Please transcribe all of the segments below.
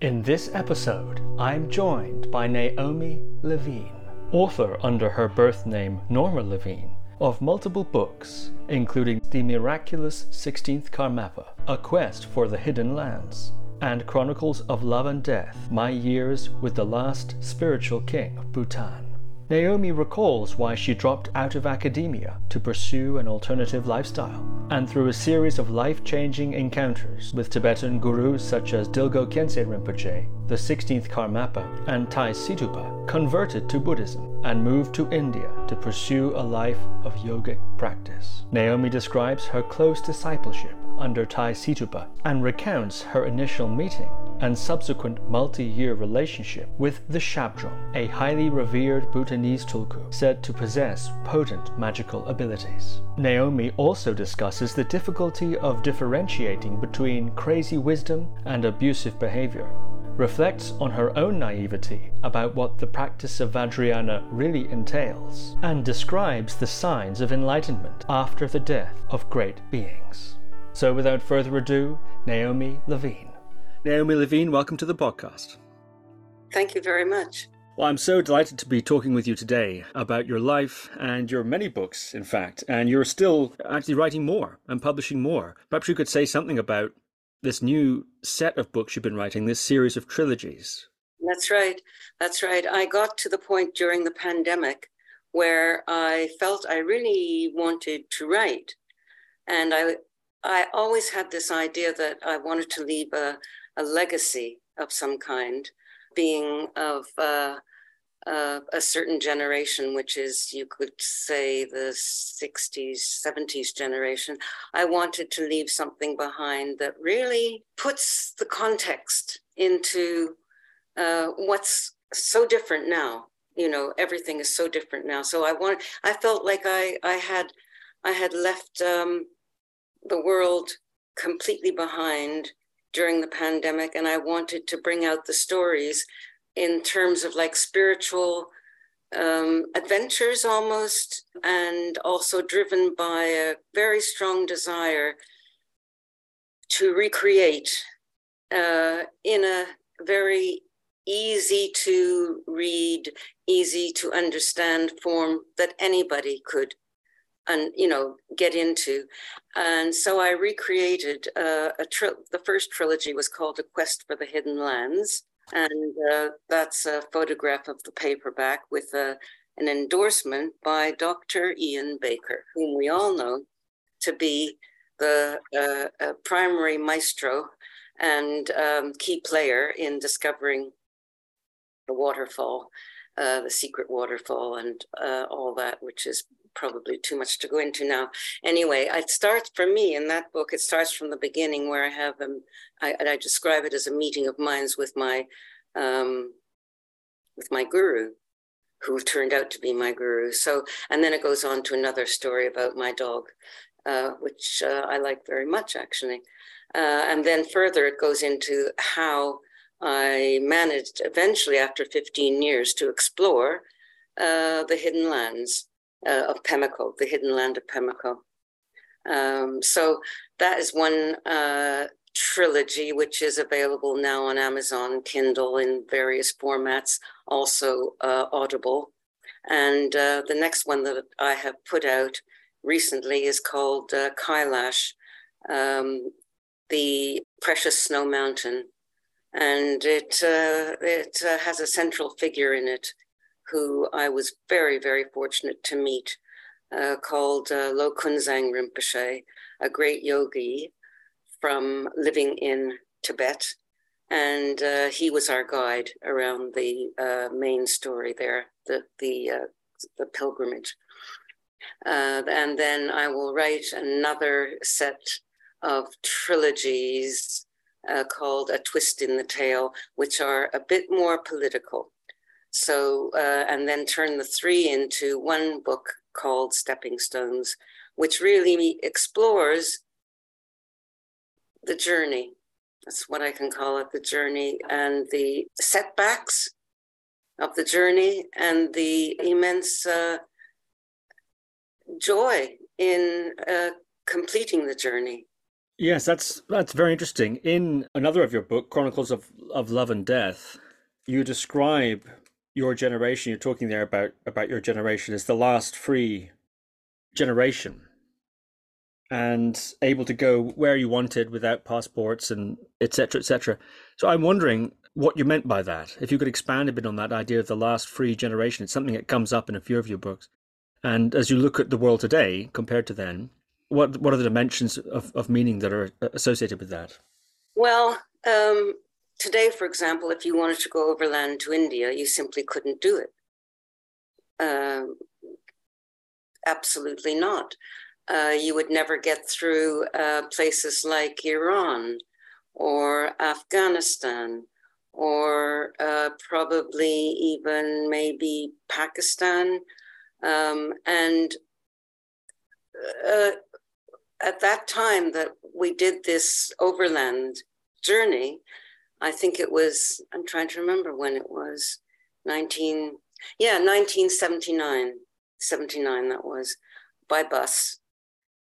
In this episode, I'm joined by Naomi Levine, author under her birth name Norma Levine of multiple books, including The Miraculous 16th Karmapa, A Quest for the Hidden Lands, and Chronicles of Love and Death My Years with the Last Spiritual King of Bhutan. Naomi recalls why she dropped out of academia to pursue an alternative lifestyle, and through a series of life changing encounters with Tibetan gurus such as Dilgo Khyentse Rinpoche, the 16th Karmapa, and Tai Situpa, converted to Buddhism and moved to India to pursue a life of yogic practice. Naomi describes her close discipleship under Tai Situpa and recounts her initial meeting and subsequent multi year relationship with the Shabdrung, a highly revered Bhutanese tulku said to possess potent magical abilities. Naomi also discusses the difficulty of differentiating between crazy wisdom and abusive behavior reflects on her own naivety about what the practice of Vajrayana really entails, and describes the signs of enlightenment after the death of great beings. So, without further ado, Naomi Levine. Naomi Levine, welcome to the podcast. Thank you very much. Well, I'm so delighted to be talking with you today about your life and your many books, in fact, and you're still actually writing more and publishing more. Perhaps you could say something about this new set of books you've been writing, this series of trilogies. That's right. That's right. I got to the point during the pandemic where I felt I really wanted to write. And I I always had this idea that I wanted to leave a, a legacy of some kind, being of uh, uh, a certain generation, which is, you could say, the 60s, 70s generation. I wanted to leave something behind that really puts the context into uh, what's so different now. You know, everything is so different now. So I want, I felt like I, I had, I had left um, the world completely behind during the pandemic and I wanted to bring out the stories in terms of like spiritual um, adventures almost, and also driven by a very strong desire to recreate uh, in a very easy to read, easy to understand form that anybody could and you know get into. And so i recreated uh, a tri- the first trilogy was called a quest for the hidden lands. And uh, that's a photograph of the paperback with a, an endorsement by dr ian baker whom we all know to be the uh, primary maestro and um, key player in discovering the waterfall uh, the secret waterfall and uh, all that, which is probably too much to go into now. Anyway, it starts for me in that book. It starts from the beginning where I have um, I, I describe it as a meeting of minds with my um, with my guru, who turned out to be my guru. So, and then it goes on to another story about my dog, uh, which uh, I like very much actually. Uh, and then further, it goes into how I managed eventually, after 15 years, to explore uh, the hidden lands uh, of Pemako, the hidden land of Pemako. Um, so that is one uh, trilogy, which is available now on Amazon, Kindle in various formats, also uh, Audible. And uh, the next one that I have put out recently is called uh, Kailash, um, the Precious Snow Mountain and it uh, it uh, has a central figure in it who I was very very fortunate to meet, uh, called uh, Lo Kunzang Rinpoche, a great yogi from living in Tibet, and uh, he was our guide around the uh, main story there, the the the pilgrimage. and then I will write another set of trilogies uh, called A Twist in the Tale, which are a bit more political. So, uh, and then turn the three into one book called Stepping Stones, which really explores the journey. That's what I can call it the journey and the setbacks of the journey and the immense uh, joy in uh, completing the journey Yes, that's that's very interesting. In another of your book, Chronicles of, of Love and Death, you describe your generation. You're talking there about about your generation, is the last free generation. And able to go where you wanted without passports and etc etc so i'm wondering what you meant by that. If you could expand a bit on that idea of the last free generation it's something that comes up in a few of your books. And as you look at the world today compared to then what what are the dimensions of, of meaning that are associated with that? Well um, today for example if you wanted to go overland to india you simply couldn't do it um, absolutely not uh, you would never get through uh, places like Iran or Afghanistan or uh, probably even maybe Pakistan. Um, and uh, at that time that we did this overland journey, I think it was, I'm trying to remember when it was, 19, yeah, 1979, 79 that was, by bus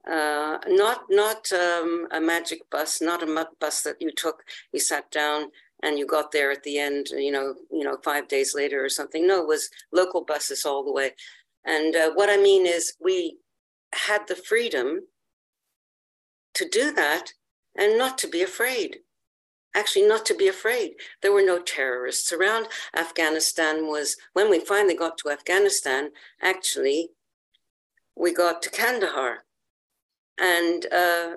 uh, not not um, a magic bus, not a bus that you took, you sat down and you got there at the end, you know, you know, five days later or something. No, it was local buses all the way. And uh, what I mean is, we had the freedom to do that and not to be afraid. Actually, not to be afraid. There were no terrorists around. Afghanistan was, when we finally got to Afghanistan, actually, we got to Kandahar and uh,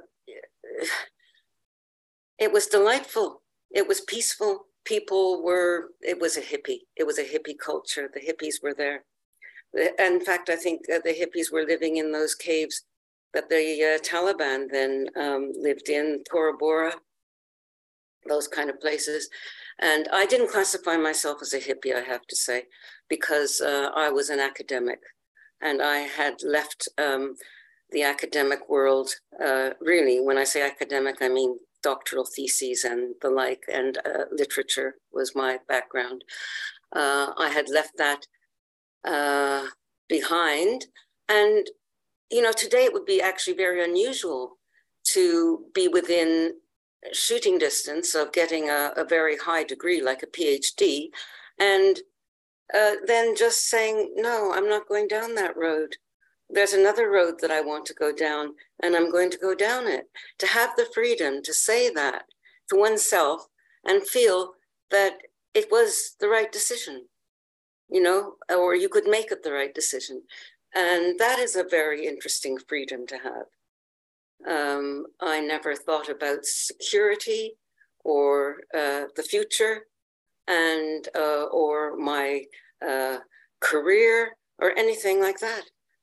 it was delightful. It was peaceful. People were. It was a hippie. It was a hippie culture. The hippies were there. In fact, I think the hippies were living in those caves that the uh, Taliban then um, lived in, Tora Bora, those kind of places. And I didn't classify myself as a hippie, I have to say, because uh, I was an academic and I had left um, the academic world. Uh, really, when I say academic, I mean doctoral theses and the like, and uh, literature was my background. Uh, I had left that uh, behind. And, you know, today it would be actually very unusual to be within shooting distance of getting a, a very high degree, like a PhD, and uh, then just saying, no, I'm not going down that road there's another road that I want to go down, and I'm going to go down it. To have the freedom to say that to oneself and feel that it was the right decision, you know, or you could make it the right decision. And that is a very interesting freedom to have. Um, I never thought about security or uh, the future and uh, or my uh, career or anything like that.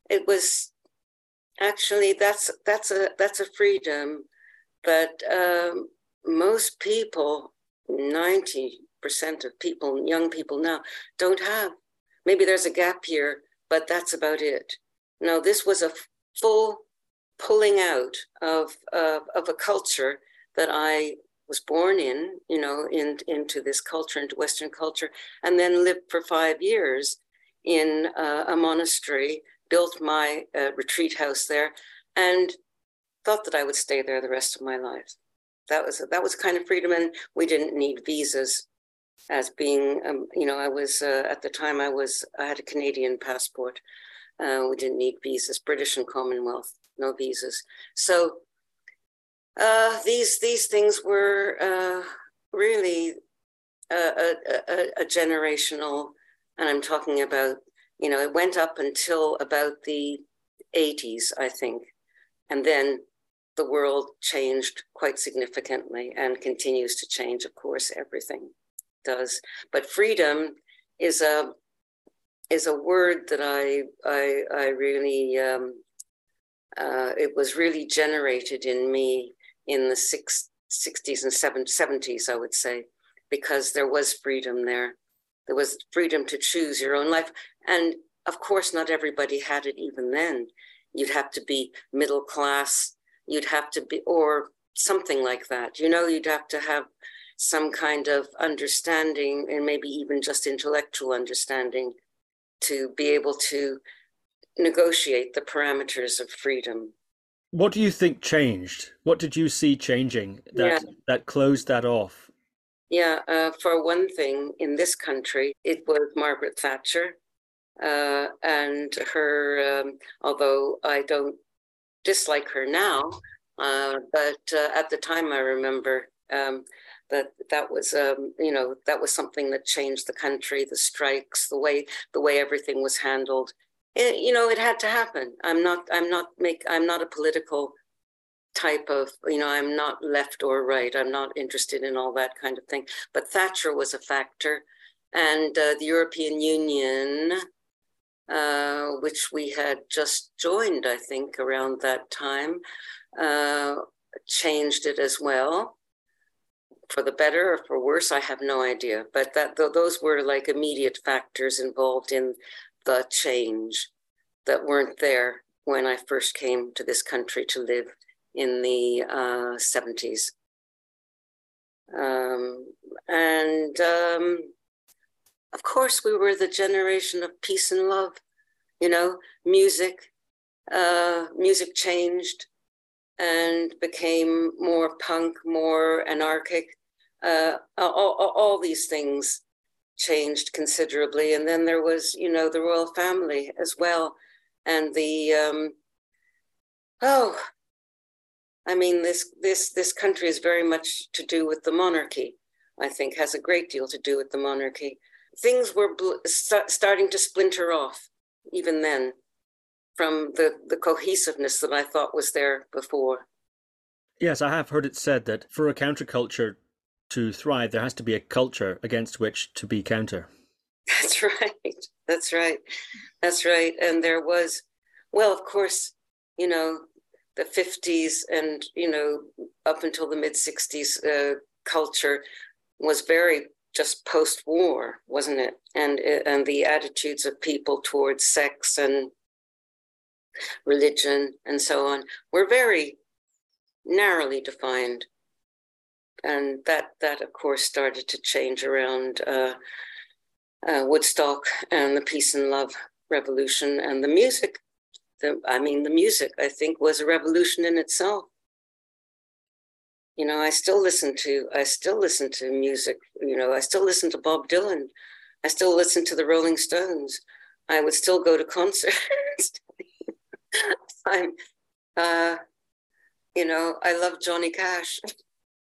It was actually that's that's a that's a freedom that um, most people 90% of people young people now don't have. Maybe there's a gap here but that's about it. No this was a full pulling out of, of, of a culture that i was born in you know in, into this culture into western culture and then lived for five years in uh, a monastery built my uh, retreat house there, and thought that I would stay there the rest of my life. That was that was kind of freedom, and we didn't need visas. As being, um, you know, I was uh, at the time I was I had a Canadian passport. Uh, we didn't need visas, British and Commonwealth, no visas. So uh, these these things were uh, really a, a, a, generational, and I'm talking about you know, it went up until about the 80s, I think. And then the world changed quite significantly and continues to change. Of course, everything does. But freedom is a is a word that I I, I really um, uh, it was really generated in me in the six, 60s and 70s, I would say, because there was freedom there. There was freedom to choose your own life. And of course, not everybody had it even then. You'd have to be middle class, you'd have to be, or something like that. You know, you'd have to have some kind of understanding and maybe even just intellectual understanding to be able to negotiate the parameters of freedom. what do you think changed? What did you see changing that yeah. that closed that off? Yeah, uh, for one thing, in this country, it was Margaret Thatcher, uh, and her. Um, although I don't dislike her now, uh, but uh, at the time, I remember um, that that was um, you know that was something that changed the country. The strikes, the way the way everything was handled. It, you know, it had to happen. I'm not. I'm not make. I'm not a political type of, you know, I'm not left or right. I'm not interested in all that kind of thing. But Thatcher was a factor. And uh, the European Union, uh, which we had just joined, I think, around that time, uh, changed it as well. For the better or for worse, I have no idea. But that th- those were like immediate factors involved in the change that weren't there when I first came to this country to live in the uh, 70s. Um, and um, of course, we were the generation of peace and love. You know, music, uh, music changed and became more punk, more anarchic. Uh, all, all, all, these things changed considerably. And then there was, you know, the royal family as well. And the, um, oh, I mean, this this this country is very much to do with the monarchy. I think has a great deal to do with the monarchy. Things were bl- st- starting to splinter off even then from the the cohesiveness that I thought was there before. Yes, I have heard it said that for a counterculture to thrive, there has to be a culture against which to be counter. That's right. That's right. That's right. And there was, well, of course, you know, the 50s and you know up until the mid 60s uh, culture was very just post-war wasn't it and and the attitudes of people towards sex and religion and so on were very narrowly defined and that that of course started to change around uh, uh, Woodstock and the peace and love revolution and the music the, I mean, the music, I think, was a revolution in itself. You know, I still listen to, I still listen to music. You know, I still listen to Bob Dylan. I still listen to the Rolling Stones. I would still go to concerts. I'm, uh, you know, I love Johnny Cash.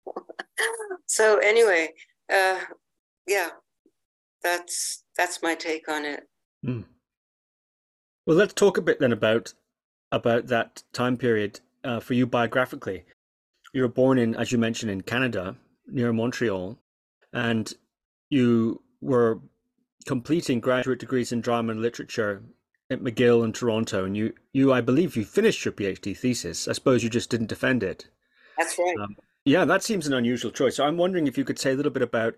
so anyway, uh, yeah, that's that's my take on it. Mm. Well, let's talk a bit then about about that time period uh, for you biographically. You were born in, as you mentioned, in Canada near Montreal, and you were completing graduate degrees in drama and literature at McGill and Toronto. And you, you, I believe, you finished your PhD thesis. I suppose you just didn't defend it. That's right. Um, yeah, that seems an unusual choice. So I'm wondering if you could say a little bit about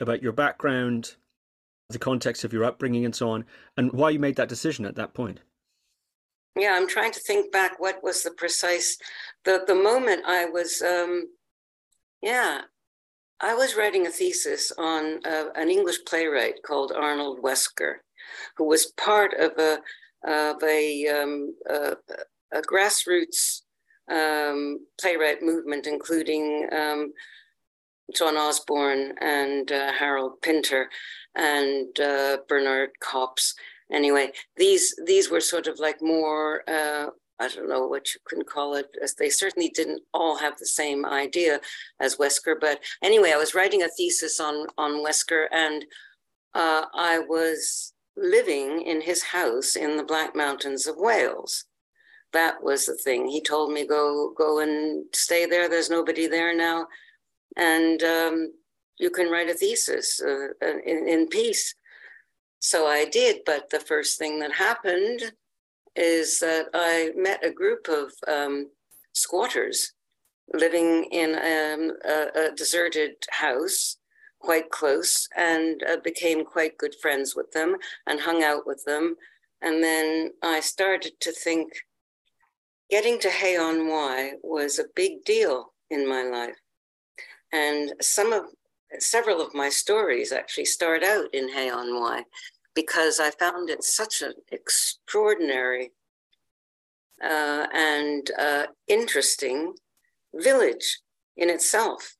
about your background, the context of your upbringing and so on, and why you made that decision at that point. Yeah, I'm trying to think back what was the precise the the moment I was um yeah, I was writing a thesis on uh, an English playwright called Arnold Wesker, who was part of a of a, um, a, a grassroots um, playwright movement, including um, John Osborne and uh, Harold Pinter and uh, Bernard Kops. Anyway, these these were sort of like more uh, I don't know what you can call it. As they certainly didn't all have the same idea as Wesker, but anyway, I was writing a thesis on on Wesker, and uh, I was living in his house in the Black Mountains of Wales. That was the thing. He told me go go and stay there. There's nobody there now, and um, you can write a thesis uh, in, in peace. So I did, but the first thing that happened is that I met a group of um, squatters living in um, a, a, deserted house quite close and uh, became quite good friends with them and hung out with them. And then I started to think getting to Hay-on-Wye was a big deal in my life. And some of several of my stories actually start out in Hay-on-Wye because I found it such an extraordinary uh, and uh, interesting village in itself.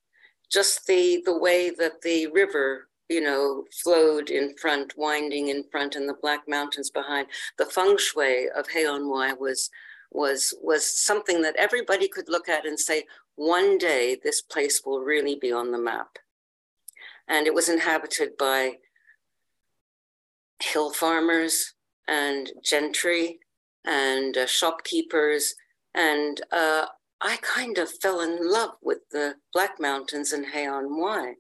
Just the the way that the river, you know, flowed in front, winding in front, and the Black Mountains behind. The feng shui of Hay-on-Wye was was was something that everybody could look at and say, one day this place will really be on the map. And it was inhabited by hill farmers and gentry and uh, shopkeepers. And uh, I kind of fell in love with the Black Mountains and Hay-on-Wye.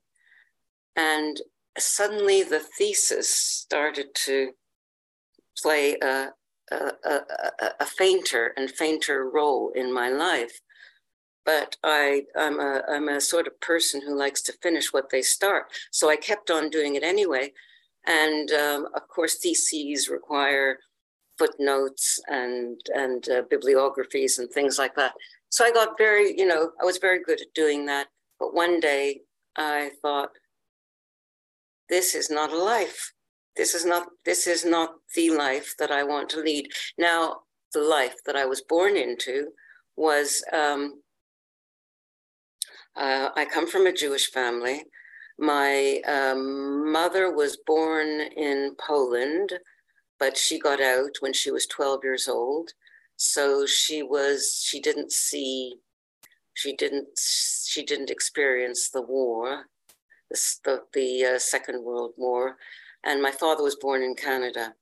And suddenly the thesis started to play a, a, a, a, fainter and fainter role in my life. But I, I'm, a, I'm a sort of person who likes to finish what they start. So I kept on doing it anyway. And um, of course, theses require footnotes and and uh, bibliographies and things like that. So I got very, you know, I was very good at doing that. But one day I thought, this is not a life. This is not this is not the life that I want to lead. Now, the life that I was born into was um, uh, I come from a Jewish family. My um, mother was born in Poland, but she got out when she was 12 years old. So she was, she didn't see, she didn't, she didn't experience the war, the, the, uh, Second World War. And my father was born in Canada.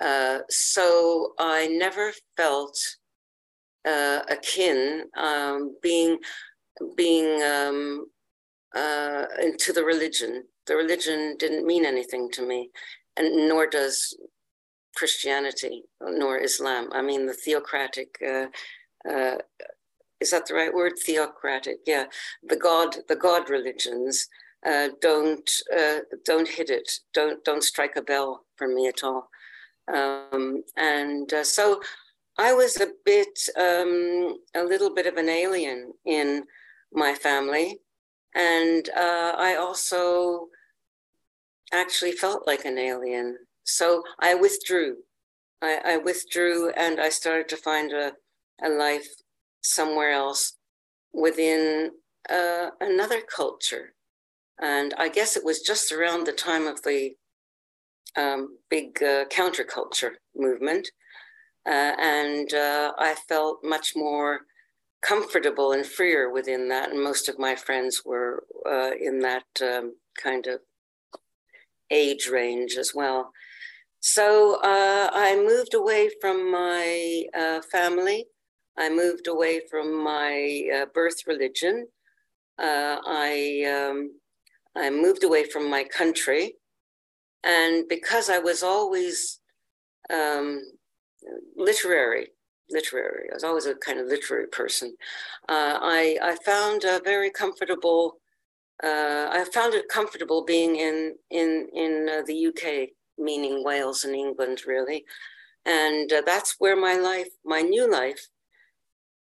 Uh, so I never felt uh, akin um, being being um, uh, into the religion. The religion didn't mean anything to me, and nor does Christianity, nor Islam. I mean, the theocratic. Uh, uh, is that the right word? Theocratic, yeah. The God, the God religions uh, don't uh, don't hit it. Don't don't strike a bell for me at all. Um, and uh, so I was a bit, um, a little bit of an alien in my family. And uh, I also actually felt like an alien. So I withdrew. I, I withdrew and I started to find a, a life somewhere else within uh, another culture. And I guess it was just around the time of the um, big uh, counterculture movement. Uh, and uh, I felt much more comfortable and freer within that. And most of my friends were uh, in that um, kind of age range as well. So uh, I moved away from my uh, family. I moved away from my birth religion. I um, I moved away from my country, and because I was always um, literary, literary. I was always a kind of literary person. Uh, I I found a very comfortable. Uh, I found it comfortable being in in in uh, the UK, meaning Wales and England, really, and uh, that's where my life, my new life,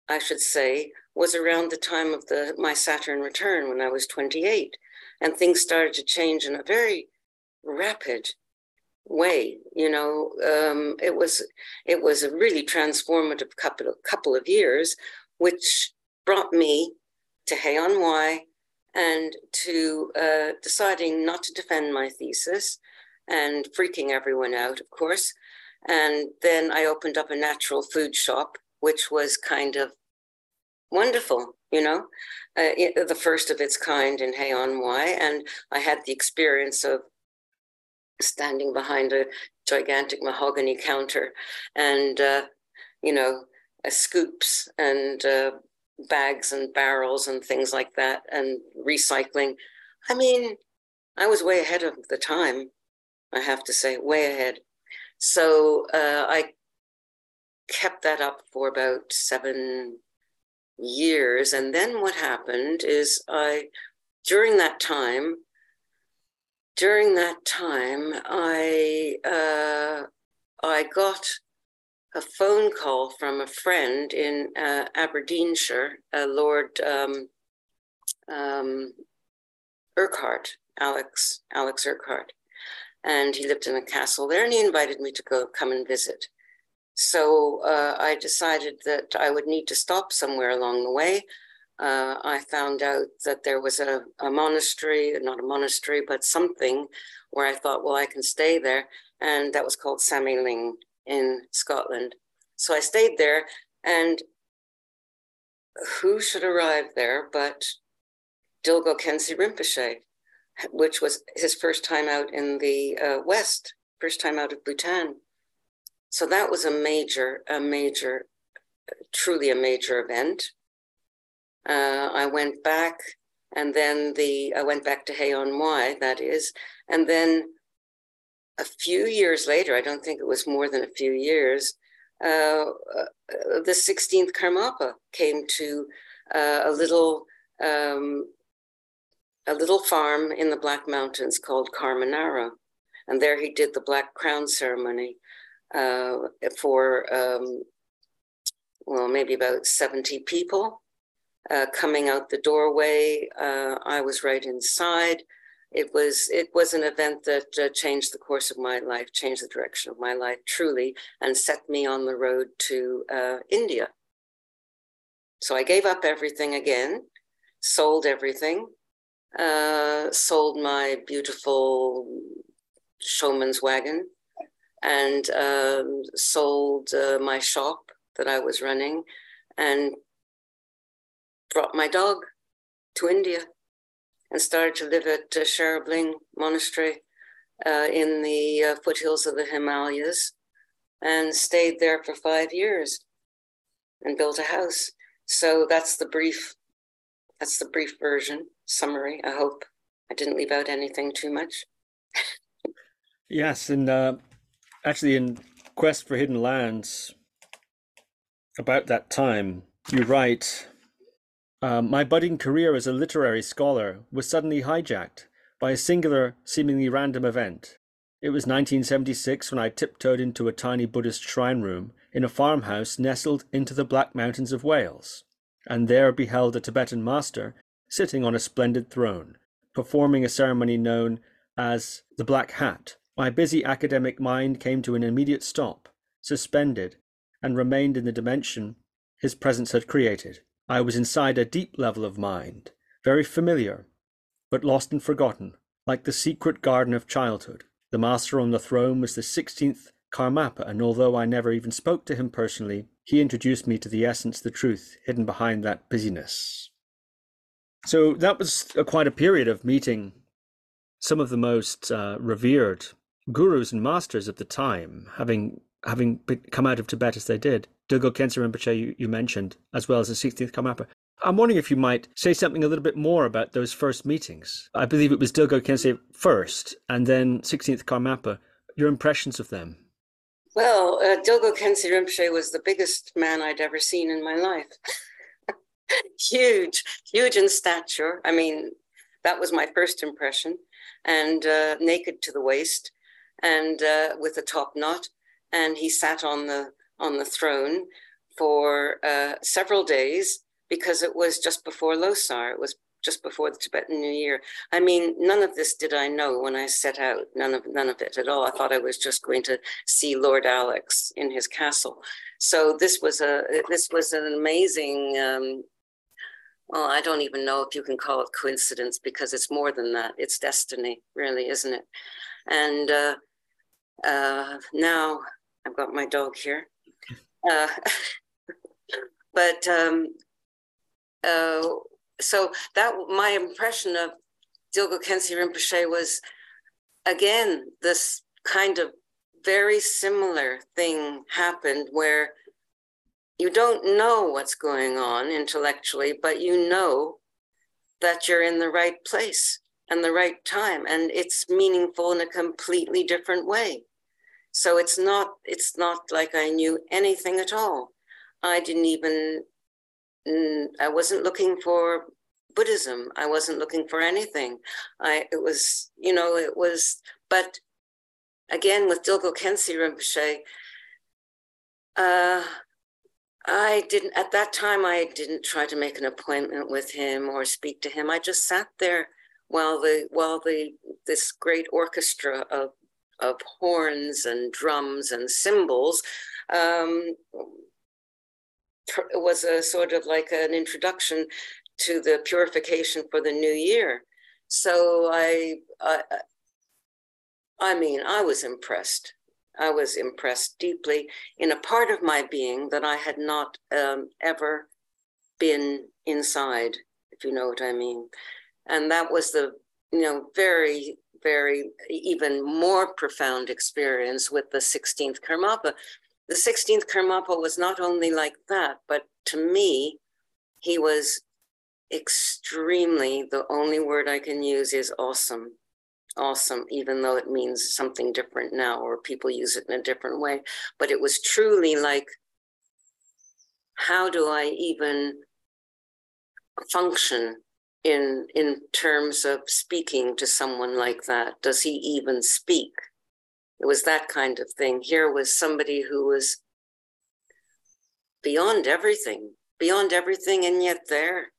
I should say, was around the time of the my Saturn return when I was 28, and things started to change in a very rapid way you know um, it was it was a really transformative couple of, couple of years which brought me to Hay-on-Wye and to uh, deciding not to defend my thesis and freaking everyone out of course. And then i opened up a natural food shop which was kind of wonderful you know uh, the first of its kind in Hay-on-Wye and i had the experience of standing behind a gigantic mahogany counter and, uh, you know, uh, scoops and uh, bags and barrels and things like that and recycling. I mean, I was way ahead of the time, I have to say, way ahead. So uh, I kept that up for about seven years. And then what happened is I, during that time, during that time, I uh, I got a phone call from a friend in uh, Aberdeenshire, uh, Lord um, um, Urquhart, Alex Alex Urquhart, and he lived in a castle there, and he invited me to go come and visit. So uh, I decided that I would need to stop somewhere along the way. Uh, I found out that there was a, a monastery, not a monastery, but something where I thought, well, I can stay there. And that was called Samye Ling in Scotland. So I stayed there, and who should arrive there but Dilgo Khyentse Rinpoche, which was his first time out in the uh, West, first time out of Bhutan. So that was a major, a major, truly a major event. Uh, I went back, and then the I went back to Hay-on-Wye, that is, and then a few years later, I don't think it was more than a few years, uh, uh the 16th Karmapa came to uh, a little um, a little farm in the Black Mountains called Karmanara, and there he did the Black Crown ceremony uh, for, um, well, maybe about 70 people uh, coming out the doorway. Uh, I was right inside. It was it was an event that uh, changed the course of my life, changed the direction of my life truly, and set me on the road to uh, India. So I gave up everything again, sold everything, uh, sold my beautiful showman's wagon, and um, sold uh, my shop that I was running and brought my dog to India and started to live at uh, Sherabling Monastery uh, in the uh, foothills of the Himalayas and stayed there for five years and built a house. So that's the brief, that's the brief version, summary. I hope I didn't leave out anything too much. yes, and uh, actually in Quest for Hidden Lands, about that time, you write, uh, My budding career as a literary scholar was suddenly hijacked by a singular, seemingly random event. It was 1976 when I tiptoed into a tiny Buddhist shrine room in a farmhouse nestled into the Black Mountains of Wales, and there beheld a Tibetan master sitting on a splendid throne, performing a ceremony known as the Black Hat, my busy academic mind came to an immediate stop, suspended, and remained in the dimension his presence had created. I was inside a deep level of mind, very familiar, but lost and forgotten, like the secret garden of childhood. The master on the throne was the 16th Karmapa, and although I never even spoke to him personally, he introduced me to the essence, the truth hidden behind that busyness. So that was a, quite a period of meeting some of the most uh, revered gurus and masters of the time, having having come out of Tibet as they did, Dilgo Khyentse Rinpoche you, you mentioned, as well as the 16th Karmapa. I'm wondering if you might say something a little bit more about those first meetings. I believe it was Dilgo Khyentse first, and then 16th Karmapa. Your impressions of them? Well, uh, Dilgo Khyentse Rinpoche was the biggest man I'd ever seen in my life. huge, huge in stature. I mean, that was my first impression, and uh, naked to the waist and uh, with a top knot, and he sat on the on the throne for uh, several days because it was just before Losar. It was just before the Tibetan New Year. I mean, none of this did I know when I set out. None of none of it at all. I thought I was just going to see Lord Alex in his castle. So this was a this was an amazing. Um, well, I don't even know if you can call it coincidence because it's more than that. It's destiny, really, isn't it? And uh, uh, now I've got my dog here. Uh, but um, uh, so that my impression of Dilgo Khyentse Rinpoche was again this kind of very similar thing happened where you don't know what's going on intellectually, but you know that you're in the right place and the right time and it's meaningful in a completely different way. So it's not it's not like i knew anything at all. I didn't even mm, i wasn't looking for buddhism. I wasn't looking for anything. I it was you know it was but again with dilgo khyentse rinpoche uh, I didn't at that time I didn't try to make an appointment with him or speak to him. I just sat there while the while the this great orchestra of of horns and drums and cymbals um, was a sort of like an introduction to the purification for the new year. So I, I, I mean, I was impressed. I was impressed deeply in a part of my being that I had not um, ever been inside, if you know what I mean. And that was the, you know, very, very, even more profound experience with the 16th Karmapa. The 16th Karmapa was not only like that, but to me, he was extremely, the only word I can use is awesome. Awesome, even though it means something different now or people use it in a different way. But it was truly like, how do I even function in in terms of speaking to someone like that? Does he even speak? It was that kind of thing. Here was somebody who was beyond everything, beyond everything, and yet there,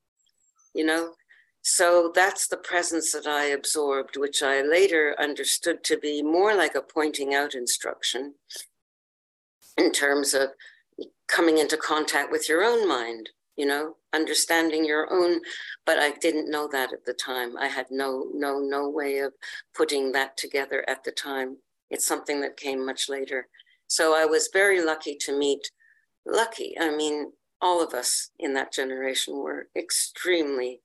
you know. So that's the presence that I absorbed, which I later understood to be more like a pointing out instruction in terms of coming into contact with your own mind, you know, understanding your own. But I didn't know that at the time. I had no, no, no way of putting that together at the time. It's something that came much later. So I was very lucky to meet lucky. I mean, all of us in that generation were extremely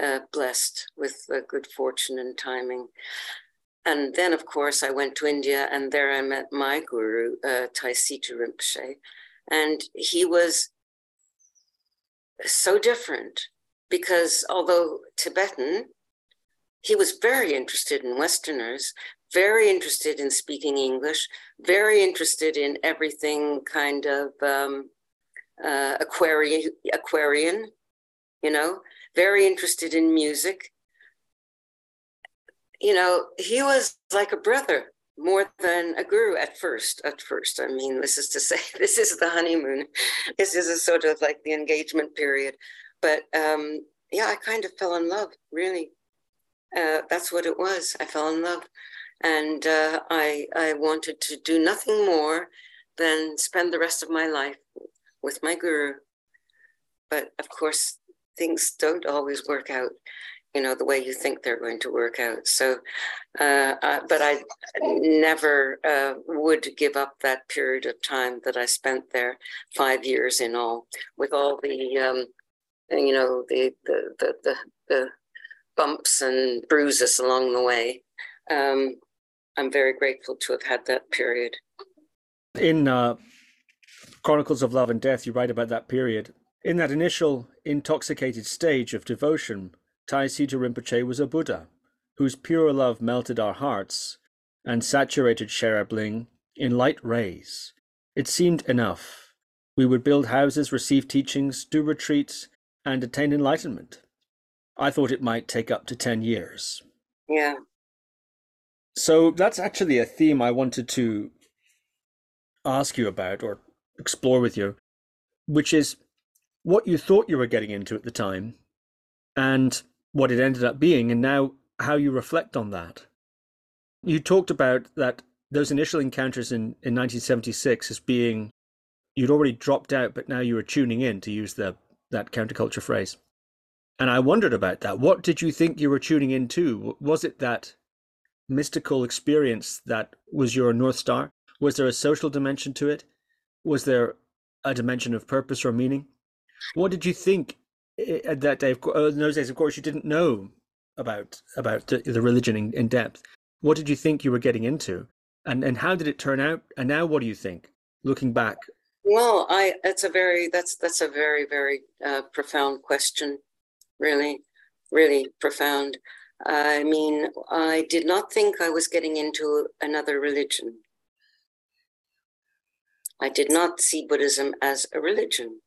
uh, blessed with good fortune and timing. And then, of course, I went to India, and there I met my guru, uh, Tai Situ Rinpoche, and he was so different because although Tibetan, he was very interested in Westerners, very interested in speaking English, very interested in everything kind of um, uh, Aquarian, Aquarian, you know, very interested in music. You know, he was like a brother more than a guru at first. At first, I mean, this is to say, this is the honeymoon. This is a sort of like the engagement period. But um, yeah, I kind of fell in love, really. Uh, that's what it was. I fell in love and uh, I I wanted to do nothing more than spend the rest of my life with my guru. But of course, things don't always work out, you know, the way you think they're going to work out. So, uh, but I never uh, would give up that period of time that I spent there, five years in all, with all the, um, you know, the the the the, the bumps and bruises along the way. Um, I'm very grateful to have had that period. In uh, Chronicles of Love and Death, you write about that period. In that initial intoxicated stage of devotion, Tai Situ Rinpoche was a Buddha whose pure love melted our hearts and saturated Sherabling in light rays. It seemed enough. We would build houses, receive teachings, do retreats, and attain enlightenment. I thought it might take up to 10 years. Yeah. So that's actually a theme I wanted to ask you about or explore with you, which is what you thought you were getting into at the time and what it ended up being, and now how you reflect on that. You talked about that those initial encounters in, in 1976 as being you'd already dropped out, but now you were tuning in to use the that counterculture phrase. And I wondered about that. What did you think you were tuning into? Was it that mystical experience that was your North Star? Was there a social dimension to it? Was there a dimension of purpose or meaning? What did you think at that day? Uh, in those days, of course, you didn't know about about the religion in, in depth. What did you think you were getting into, and and how did it turn out? And now, what do you think, looking back? Well, I that's a very that's that's a very very uh, profound question, really, really profound. I mean, I did not think I was getting into another religion. I did not see Buddhism as a religion.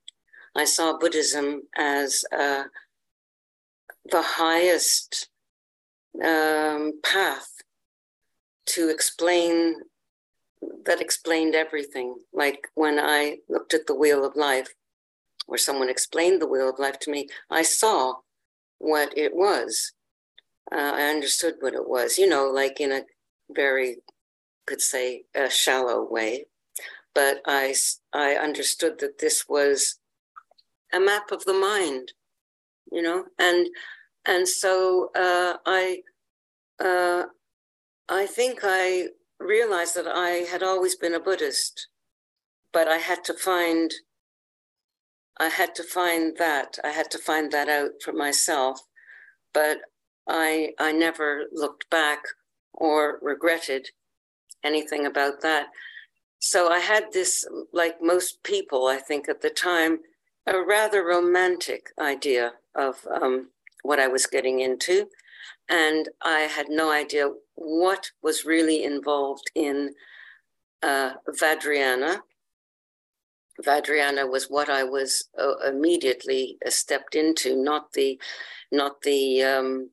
I saw Buddhism as uh, the highest um, path to explain that explained everything. Like when I looked at the wheel of life, or someone explained the wheel of life to me, I saw what it was uh, I understood what it was, you know, like in a very, could say, a shallow way. but I, I understood that this was a map of the mind, you know, and and so uh, I uh, I think I realized that I had always been a Buddhist, but I had to find I had to find that I had to find that out for myself, but I I never looked back or regretted anything about that. So I had this, like most people, I think at the time, a rather romantic idea of um, what I was getting into. And I had no idea what was really involved in uh, Vajrayana. Vajrayana was what I was uh, immediately uh, stepped into, not the, not the um,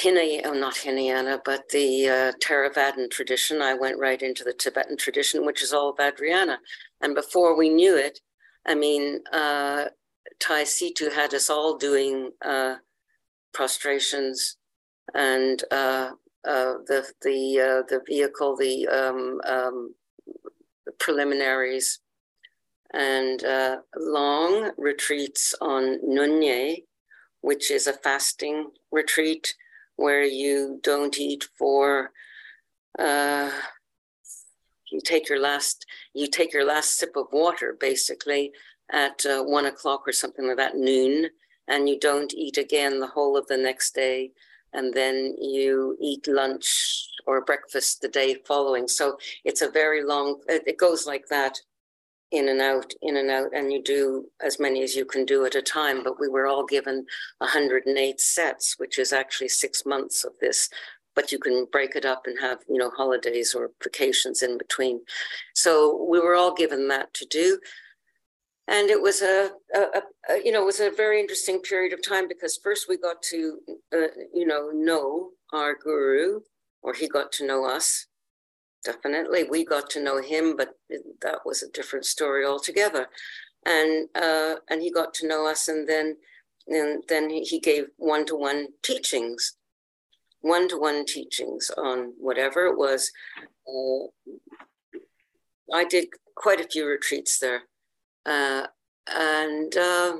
Hinayana, oh, not Hinayana, but the uh, Theravadan tradition. I went right into the Tibetan tradition, which is all Vajrayana. And before we knew it, I mean, uh, Tai Situ had us all doing uh, prostrations and uh, uh, the the uh, the vehicle, the, um, um, preliminaries, and uh, long retreats on Nyungne, which is a fasting retreat where you don't eat for you take your last you take your last sip of water basically at uh, one o'clock or something like that noon and you don't eat again the whole of the next day and then you eat lunch or breakfast the day following so it's a very long it goes like that in and out, in and out, and you do as many as you can do at a time. But we were all given 108 sets, which is actually six months of this. But you can break it up and have, you know, holidays or vacations in between. So we were all given that to do. And it was a, a, a you know, it was a very interesting period of time because first we got to, uh, you know, know our guru, or he got to know us definitely. We got to know him, but that was a different story altogether. And uh, and he got to know us, and then and then he gave one to one teachings, one to one teachings on whatever it was. Uh, I did quite a few retreats there, uh, and uh,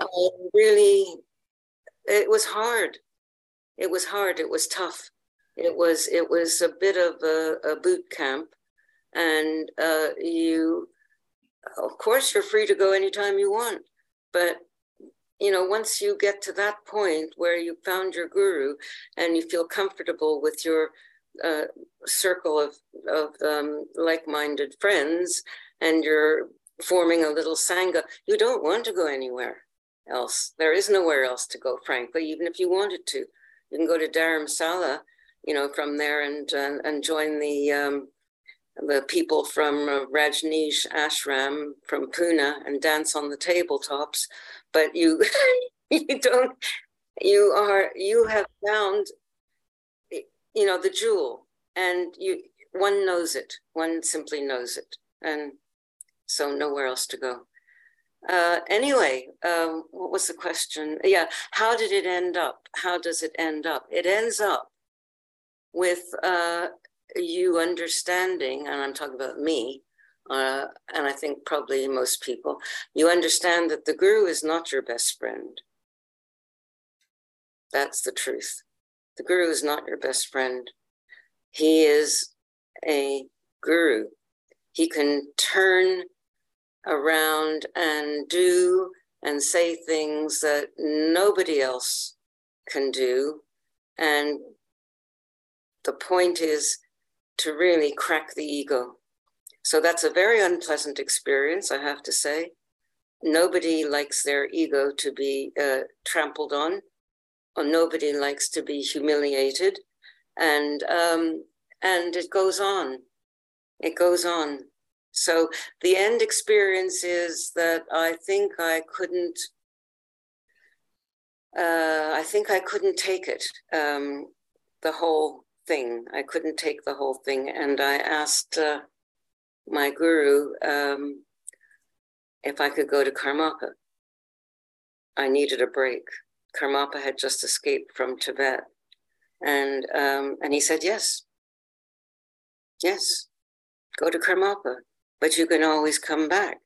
I really, it was hard. It was hard. It was tough it was it was a bit of a, a boot camp, and uh, you, of course, you're free to go anytime you want, but you know once you get to that point where you found your guru and you feel comfortable with your uh, circle of of um, like-minded friends, and you're forming a little sangha, you don't want to go anywhere else. There is nowhere else to go, frankly, even if you wanted to. You can go to Dharamsala you know, from there and and join the um, the people from uh, Rajneesh Ashram from Pune and dance on the tabletops. But you you don't you are you have found you know the jewel and you one knows it. One simply knows it. And so nowhere else to go. Uh, anyway um, what was the question? Yeah how did it end up? How does it end up? It ends up with uh, you understanding, and I'm talking about me, uh, and I think probably most people, you understand that the guru is not your best friend. That's the truth. The guru is not your best friend. He is a guru. He can turn around and do and say things that nobody else can do and the point is to really crack the ego. So that's a very unpleasant experience, I have to say. Nobody likes their ego to be uh, trampled on, or nobody likes to be humiliated, and um, and it goes on. It goes on. So the end experience is that I think I couldn't. Uh, I think I couldn't take it. Um, the whole thing. I couldn't take the whole thing. And I asked uh, my guru um, if I could go to Karmapa. I needed a break. Karmapa had just escaped from Tibet. And, um, and he said, yes, yes, go to Karmapa, but you can always come back.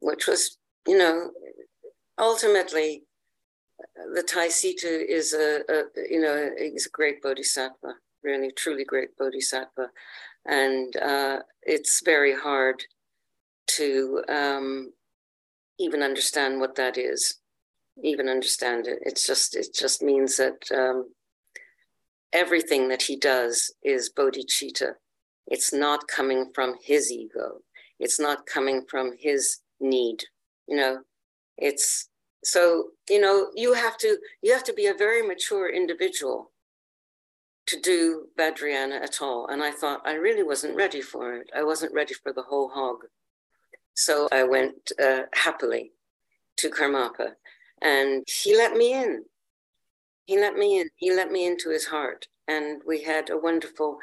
Which was, you know, ultimately the Tai Situ is a, a you know, is a great bodhisattva, really, truly great bodhisattva. And uh, it's very hard to um, even understand what that is, even understand it. It's just, it just means that um, everything that he does is bodhicitta. It's not coming from his ego. It's not coming from his need. You know, it's so you know you have to you have to be a very mature individual to do Vajrayana at all. And I thought I really wasn't ready for it. I wasn't ready for the whole hog. So I went uh, happily to Karmapa and he let me in. He let me in. He let me into his heart. And we had a wonderful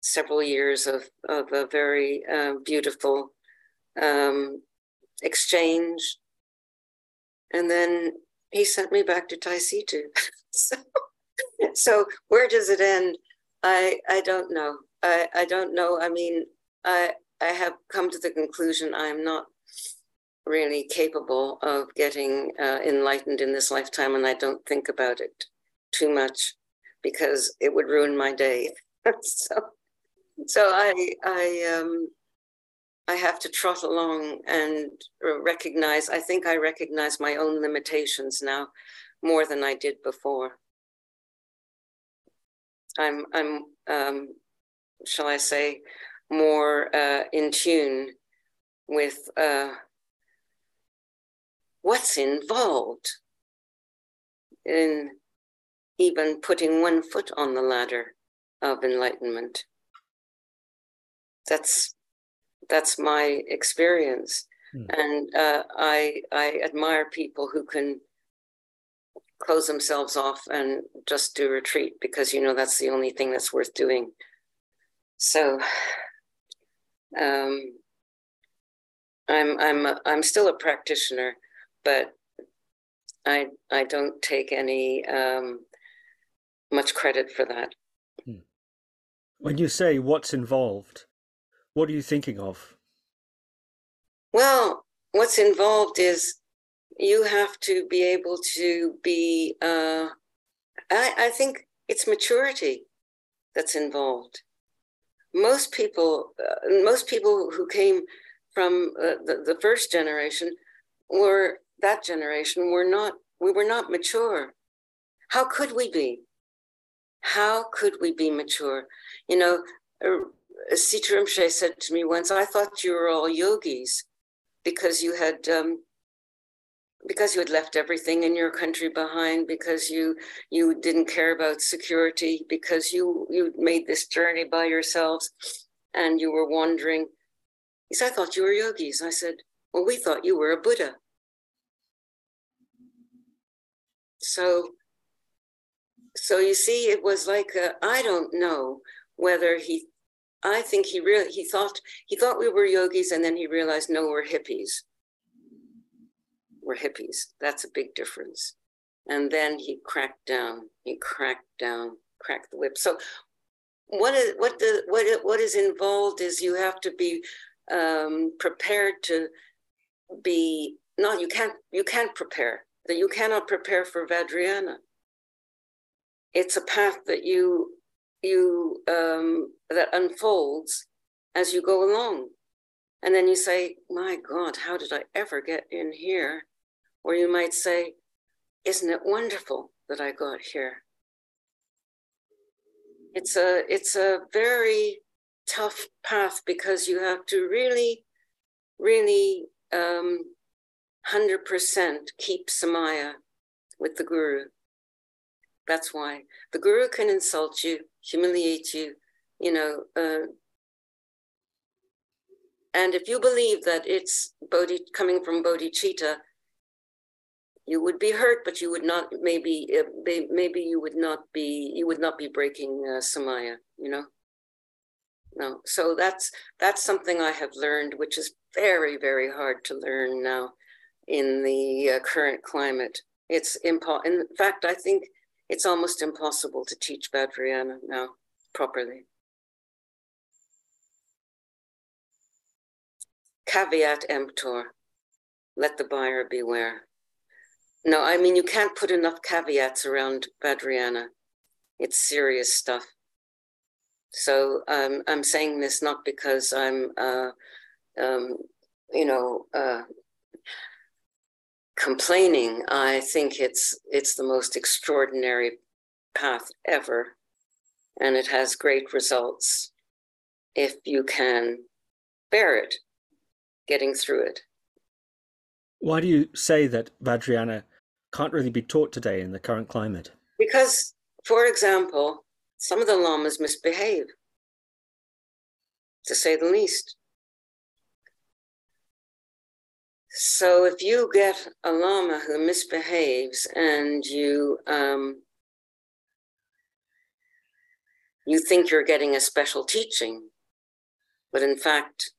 several years of, of a very uh, beautiful um, exchange. And then he sent me back to Tai Situ. so, so where does it end? I, I don't know. I, I don't know. I mean, I, I have come to the conclusion I am not really capable of getting uh, enlightened in this lifetime, and I don't think about it too much because it would ruin my day. so, so I, I, um, I have to trot along and recognize. I think I recognize my own limitations now more than I did before. I'm, I'm, um, shall I say, more uh, in tune with uh, what's involved in even putting one foot on the ladder of enlightenment. That's that's my experience, hmm. and uh, I I admire people who can close themselves off and just do retreat because you know that's the only thing that's worth doing. So um, I'm I'm I'm still a practitioner, but I I don't take any um, much credit for that. Hmm. When you say what's involved, what are you thinking of? Well, what's involved is you have to be able to be. Uh, I, I think it's maturity that's involved most people, uh, most people who came from uh, the, the first generation were that generation were not we were not mature. How could we be? How could we be mature? You know, uh, Situ Rinpoche said to me once, I thought you were all yogis because you had um, because you had left everything in your country behind because you you didn't care about security because you you made this journey by yourselves and you were wandering. He said i thought you were yogis. I said well we thought you were a buddha. So so you see it was like uh, I don't know whether he i think he really he thought he thought we were yogis and then he realized no we're hippies were hippies. That's a big difference. And then he cracked down. He cracked down, cracked the whip. So what is what the what what is involved is you have to be um, prepared to be not you can't you can't prepare that you cannot prepare for Vajrayana. It's a path that you you um, that unfolds as you go along, and then you say, "My God, how did I ever get in here?" Or you might say, Isn't it wonderful that I got here? It's a it's a very tough path because you have to really, really um, 100% keep Samaya with the Guru. That's why the Guru can insult you, humiliate you, you know. Uh, and if you believe that it's Bodhi coming from bodhicitta, you would be hurt, but you would not maybe maybe you would not be you would not be breaking uh, samaya, you know. No, so that's that's something I have learned, which is very very hard to learn now in the uh, current climate. It's impo- In fact, I think it's almost impossible to teach Vajrayana now properly. Caveat emptor. Let the buyer beware. No, I mean, you can't put enough caveats around Vajrayana. It's serious stuff. So um, I'm saying this not because I'm, uh, um, you know, uh, complaining. I think it's it's the most extraordinary path ever, and it has great results if you can bear it, getting through it. Why do you say that Vajrayana can't really be taught today in the current climate? Because, for example, some of the lamas misbehave, to say the least. So if you get a lama who misbehaves and you um, you think you're getting a special teaching, but in fact,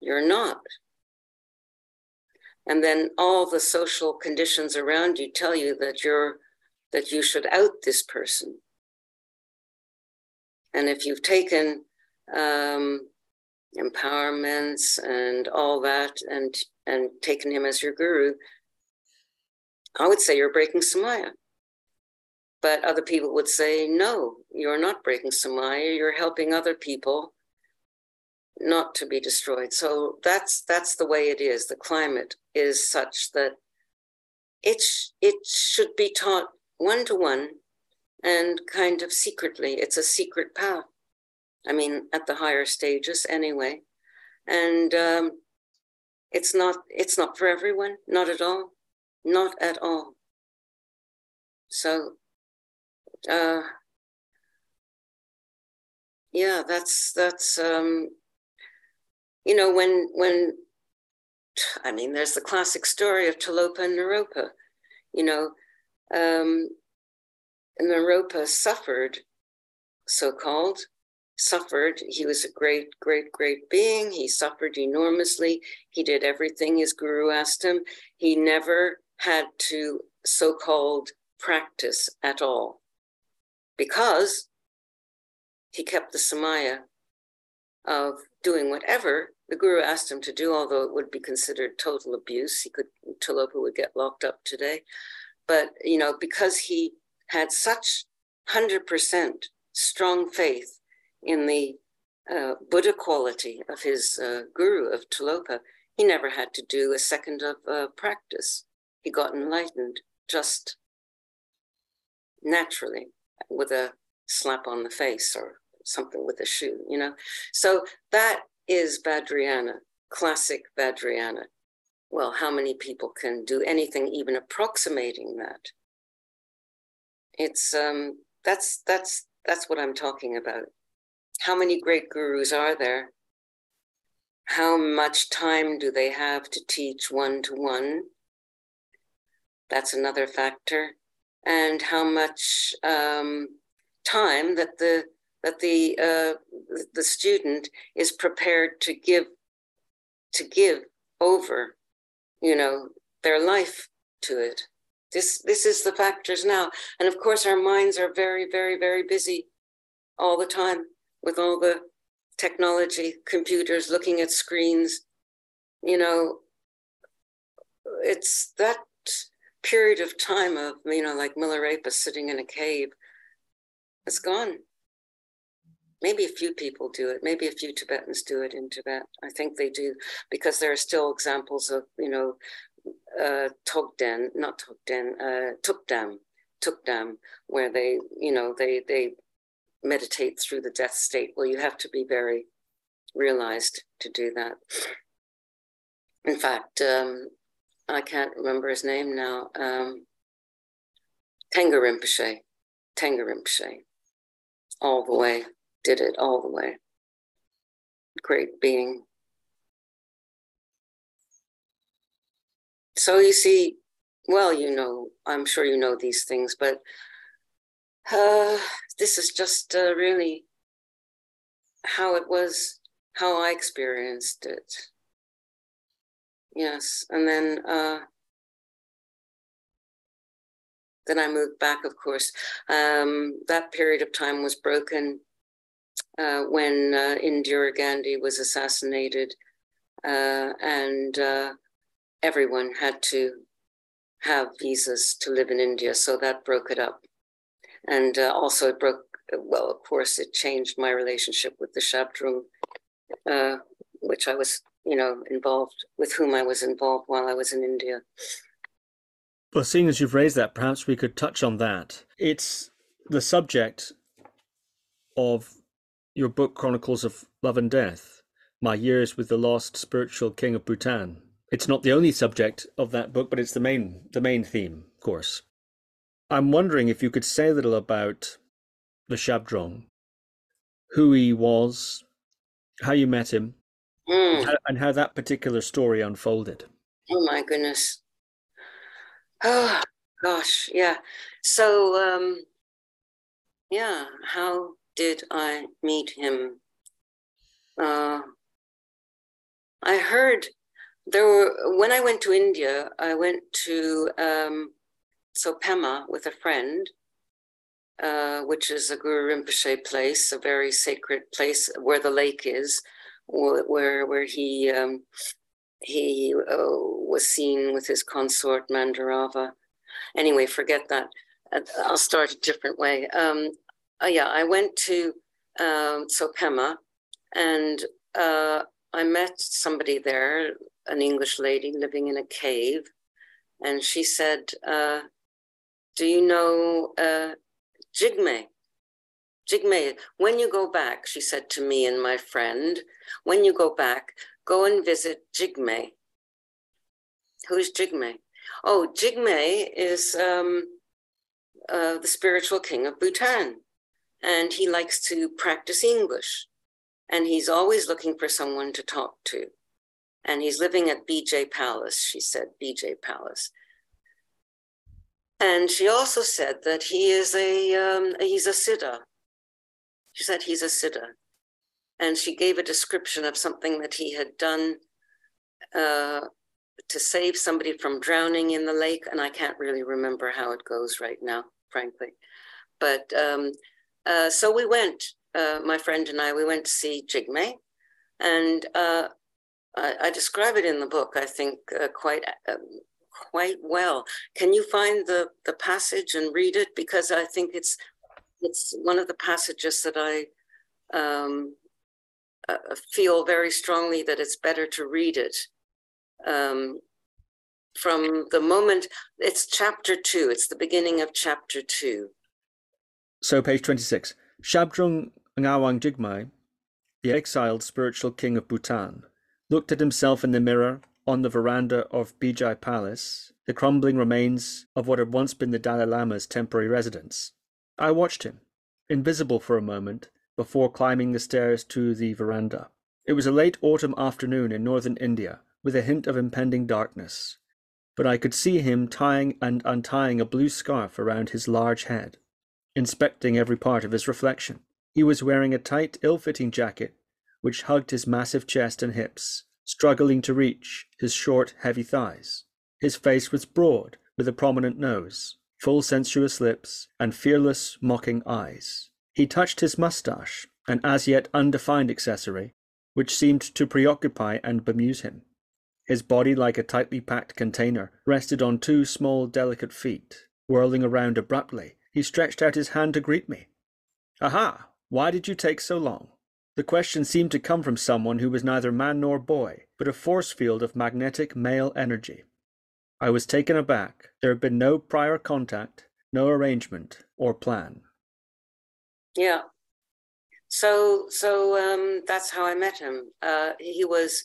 you're not. And then all the social conditions around you tell you that you're that you should out this person. And if you've taken um, empowerments and all that and and taken him as your guru, I would say you're breaking Samaya. But other people would say, no, you're not breaking Samaya, you're helping other people not to be destroyed. So that's that's the way it is. The climate is such that it sh- it should be taught one to one and kind of secretly. It's a secret path. I mean, at the higher stages anyway, and um, it's not it's not for everyone. Not at all. Not at all. So. Uh, yeah, that's that's um, you know, when when I mean, there's the classic story of Tilopa and Naropa. You know, um, Naropa suffered, so-called, suffered. He was a great, great, great being. He suffered enormously. He did everything his guru asked him. He never had to so-called practice at all because he kept the samaya of doing whatever the guru asked him to do, although it would be considered total abuse. He could, Tilopa would get locked up today. But, you know, because he had such 100% strong faith in the uh, Buddha quality of his uh, guru, of Tilopa, he never had to do a second of uh, practice. He got enlightened just naturally with a slap on the face or something with a shoe, you know? So that is Vajrayana, classic Vajrayana. Well, how many people can do anything even approximating that? It's um that's that's that's what I'm talking about. How many great gurus are there? How much time do they have to teach one to one? That's another factor. And how much um, time that the that the uh, the student is prepared to give to give over, you know, their life to it. This this is the factors now, and of course our minds are very very very busy all the time with all the technology, computers, looking at screens. You know, it's that period of time of you know like Milarepa sitting in a cave. It's gone maybe a few people do it. Maybe a few tibetans do it in tibet. I think they do because there are still examples of you know uh, togden not togden uh, tukdam tukdam where they you know they they meditate through the death state. Well you have to be very realized to do that. In fact um, i can't remember his name now um, Tenga all the way did it all the way. Great being. So you see, well, you know, I'm sure you know these things, but uh, this is just uh, really how it was, how I experienced it. Yes, and then uh, then I moved back. Of course, um, that period of time was broken uh, when uh, Indira Gandhi was assassinated uh, and uh, everyone had to have visas to live in India, so that broke it up. And uh, also, it broke. Well, of course, it changed my relationship with the Shabdrung, uh, which I was, you know, involved with whom I was involved while I was in India. Well, seeing as you've raised that, perhaps we could touch on that. It's the subject of your book, Chronicles of Love and Death, My Years with the Lost Spiritual King of Bhutan. It's not the only subject of that book, but it's the main the main theme, of course. I'm wondering if you could say a little about the Shabdrung, who he was, how you met him, Mm. and how that particular story unfolded. Oh my goodness. Oh gosh, yeah. So um yeah, how did I meet him? Uh I heard there were when I went to India, I went to um Tso Pema with a friend, uh, which is a Guru Rinpoche place, a very sacred place where the lake is, where where he um, he uh, was seen with his consort Mandarava. Anyway, forget that. Uh, I'll start a different way. Um, uh, yeah, I went to um, and uh, I met somebody there, an English lady living in a cave. And she said, uh, Do you know uh, Jigme? Jigme, when you go back, she said to me and my friend, when you go back, go and visit Jigme. Who's Jigme? Oh, Jigme is um, uh, the spiritual king of Bhutan, and he likes to practice English, and he's always looking for someone to talk to. And he's living at BJ Palace, she said, BJ Palace. And she also said that he is a um, he's a siddha. She said he's a siddha and she gave a description of something that he had done uh, to save somebody from drowning in the lake. And I can't really remember how it goes right now, frankly. But um, uh, so we went, uh, my friend and I, we went to see Jigme. And uh, I, I, describe it in the book, I think, uh, quite um, quite well. Can you find the, the passage and read it? Because I think it's it's one of the passages that I um, uh, feel very strongly that it's better to read it um, from the moment it's chapter two it's the beginning of chapter two so page 26 shabdrung ngawang jigme the exiled spiritual king of bhutan looked at himself in the mirror on the veranda of bijai palace the crumbling remains of what had once been the dalai lama's temporary residence. I watched him invisible for a moment before climbing the stairs to the veranda. It was a late autumn afternoon in northern India, with a hint of impending darkness, but I could see him tying and untying a blue scarf around his large head, inspecting every part of his reflection. He was wearing a tight, ill fitting jacket which hugged his massive chest and hips, struggling to reach his short, heavy thighs. His face was broad, with a prominent nose, full sensuous lips, and fearless, mocking eyes. He touched his moustache, an as yet undefined accessory, which seemed to preoccupy and bemuse him. His body, like a tightly packed container, rested on two small, delicate feet. Whirling around abruptly, he stretched out his hand to greet me. Aha! Why did you take so long? The question seemed to come from someone who was neither man nor boy, but a force field of magnetic male energy. I was taken aback. There had been no prior contact, no arrangement or plan. Yeah. So so um, that's how I met him. Uh, he was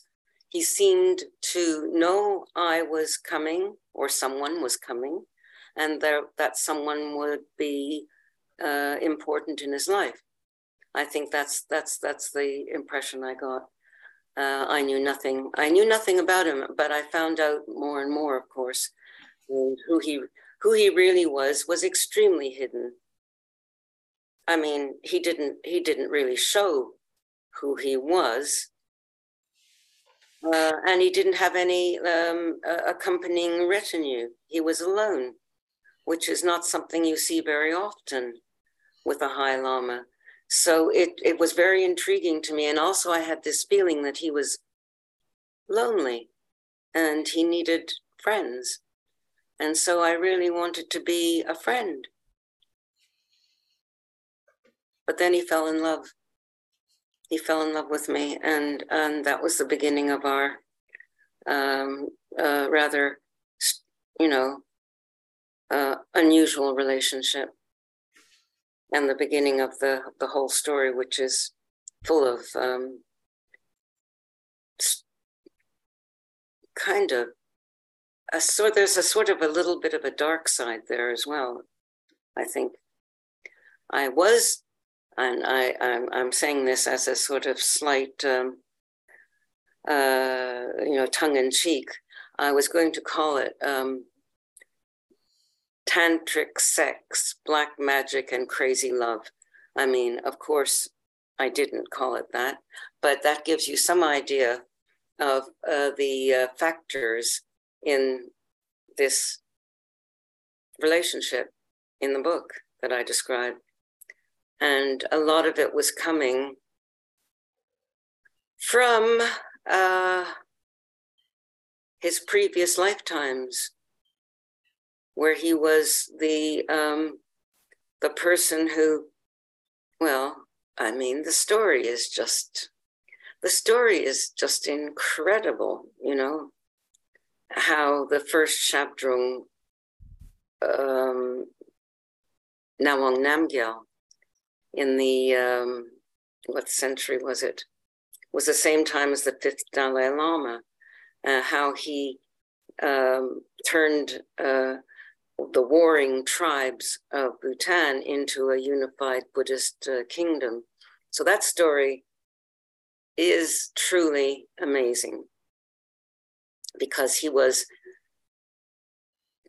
he seemed to know I was coming or someone was coming, and there, that someone would be uh, important in his life. I think that's that's that's the impression I got. Uh, I knew nothing. I knew nothing about him, but I found out more and more, of course, who he who he really was was extremely hidden. I mean, he didn't he didn't really show who he was, uh, and he didn't have any um, accompanying retinue. He was alone, which is not something you see very often with a High Lama. So it it was very intriguing to me, and also I had this feeling that he was lonely and he needed friends. And so I really wanted to be a friend. But then he fell in love. He fell in love with me, and, and that was the beginning of our um, uh, rather, you know, uh, unusual relationship and the beginning of the, the whole story, which is full of um, kind of a sort there's a sort of a little bit of a dark side there as well i think. I was and i i'm, I'm saying this as a sort of slight um, uh, you know tongue in cheek i was going to call it um, tantric sex black magic and crazy love i mean of course i didn't call it that but that gives you some idea of uh, the uh, factors in this relationship in the book that I described. And a lot of it was coming from uh, his previous lifetimes, where he was the um, the person who, well, I mean, the story is just the story is just incredible, you know, how the first Shabdrung um, Ngawang Namgyal in the, um, what century was it? Was the same time as the fifth Dalai Lama, uh, how he um, turned uh, the warring tribes of Bhutan into a unified Buddhist uh, kingdom. So that story is truly amazing because he was,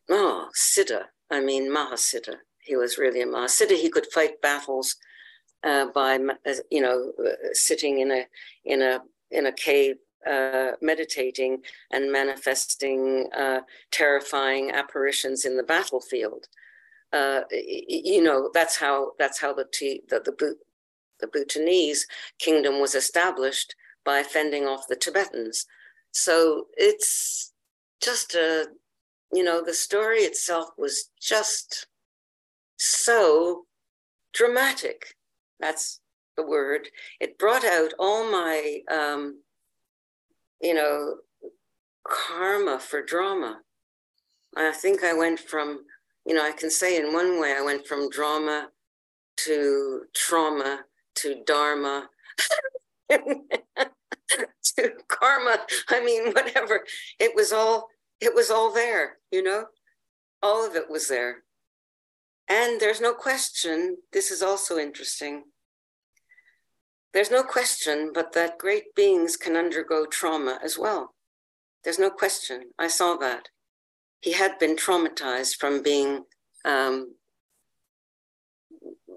oh, Siddha, I mean, Mahasiddha. He was really a Mahasiddha. He could fight battles uh, by, uh, you know, uh, sitting in a, in a, in a cave uh, meditating and manifesting uh, terrifying apparitions in the battlefield. Uh, you know, that's how that's how the the, the the Bhutanese kingdom was established by fending off the Tibetans. So it's just a, you know, the story itself was just so dramatic. That's the word. It brought out all my, um, you know, karma for drama. I think I went from, you know, I can say in one way, I went from drama to trauma to dharma to karma. I mean whatever. It was all it was all there you know? All of it was there. And there's no question this is also interesting there's no question but that great beings can undergo trauma as well. There's no question. I saw that. He had been traumatized from being um,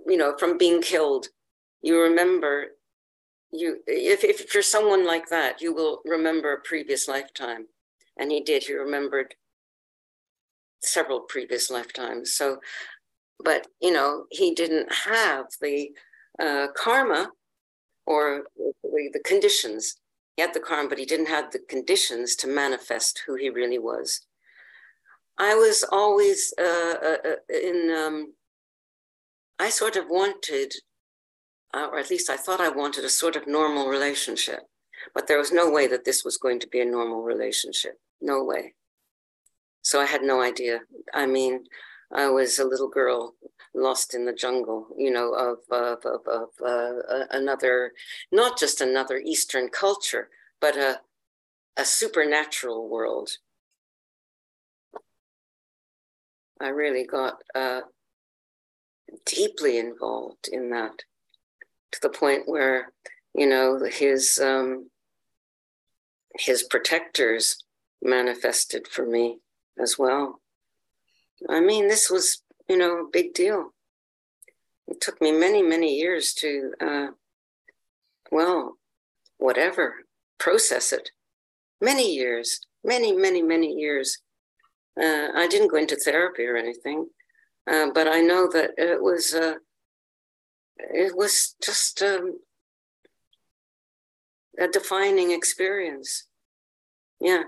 you know from being killed. You remember you if, if you're someone like that you will remember a previous lifetime. And he did. He remembered several previous lifetimes. So but you know he didn't have the uh, karma or the, conditions he had the karma but he didn't have the conditions to manifest who he really was i was always uh, uh, uh in um, i sort of wanted uh, or at least I thought I wanted a sort of normal relationship. But there was no way that this was going to be a normal relationship. No way. So I had no idea. I mean, I was a little girl lost in the jungle, you know, of, of, of, of uh, another, not just another Eastern culture, but a, a supernatural world. I really got uh, deeply involved in that to the point where you know his um, his protectors manifested for me as well. I mean, this was you know a big deal. It took me many many years to uh, well, whatever, process it. Many years, many many many years. Uh, I didn't go into therapy or anything, uh, but I know that it was. Uh, it was just um, a defining experience. Yeah.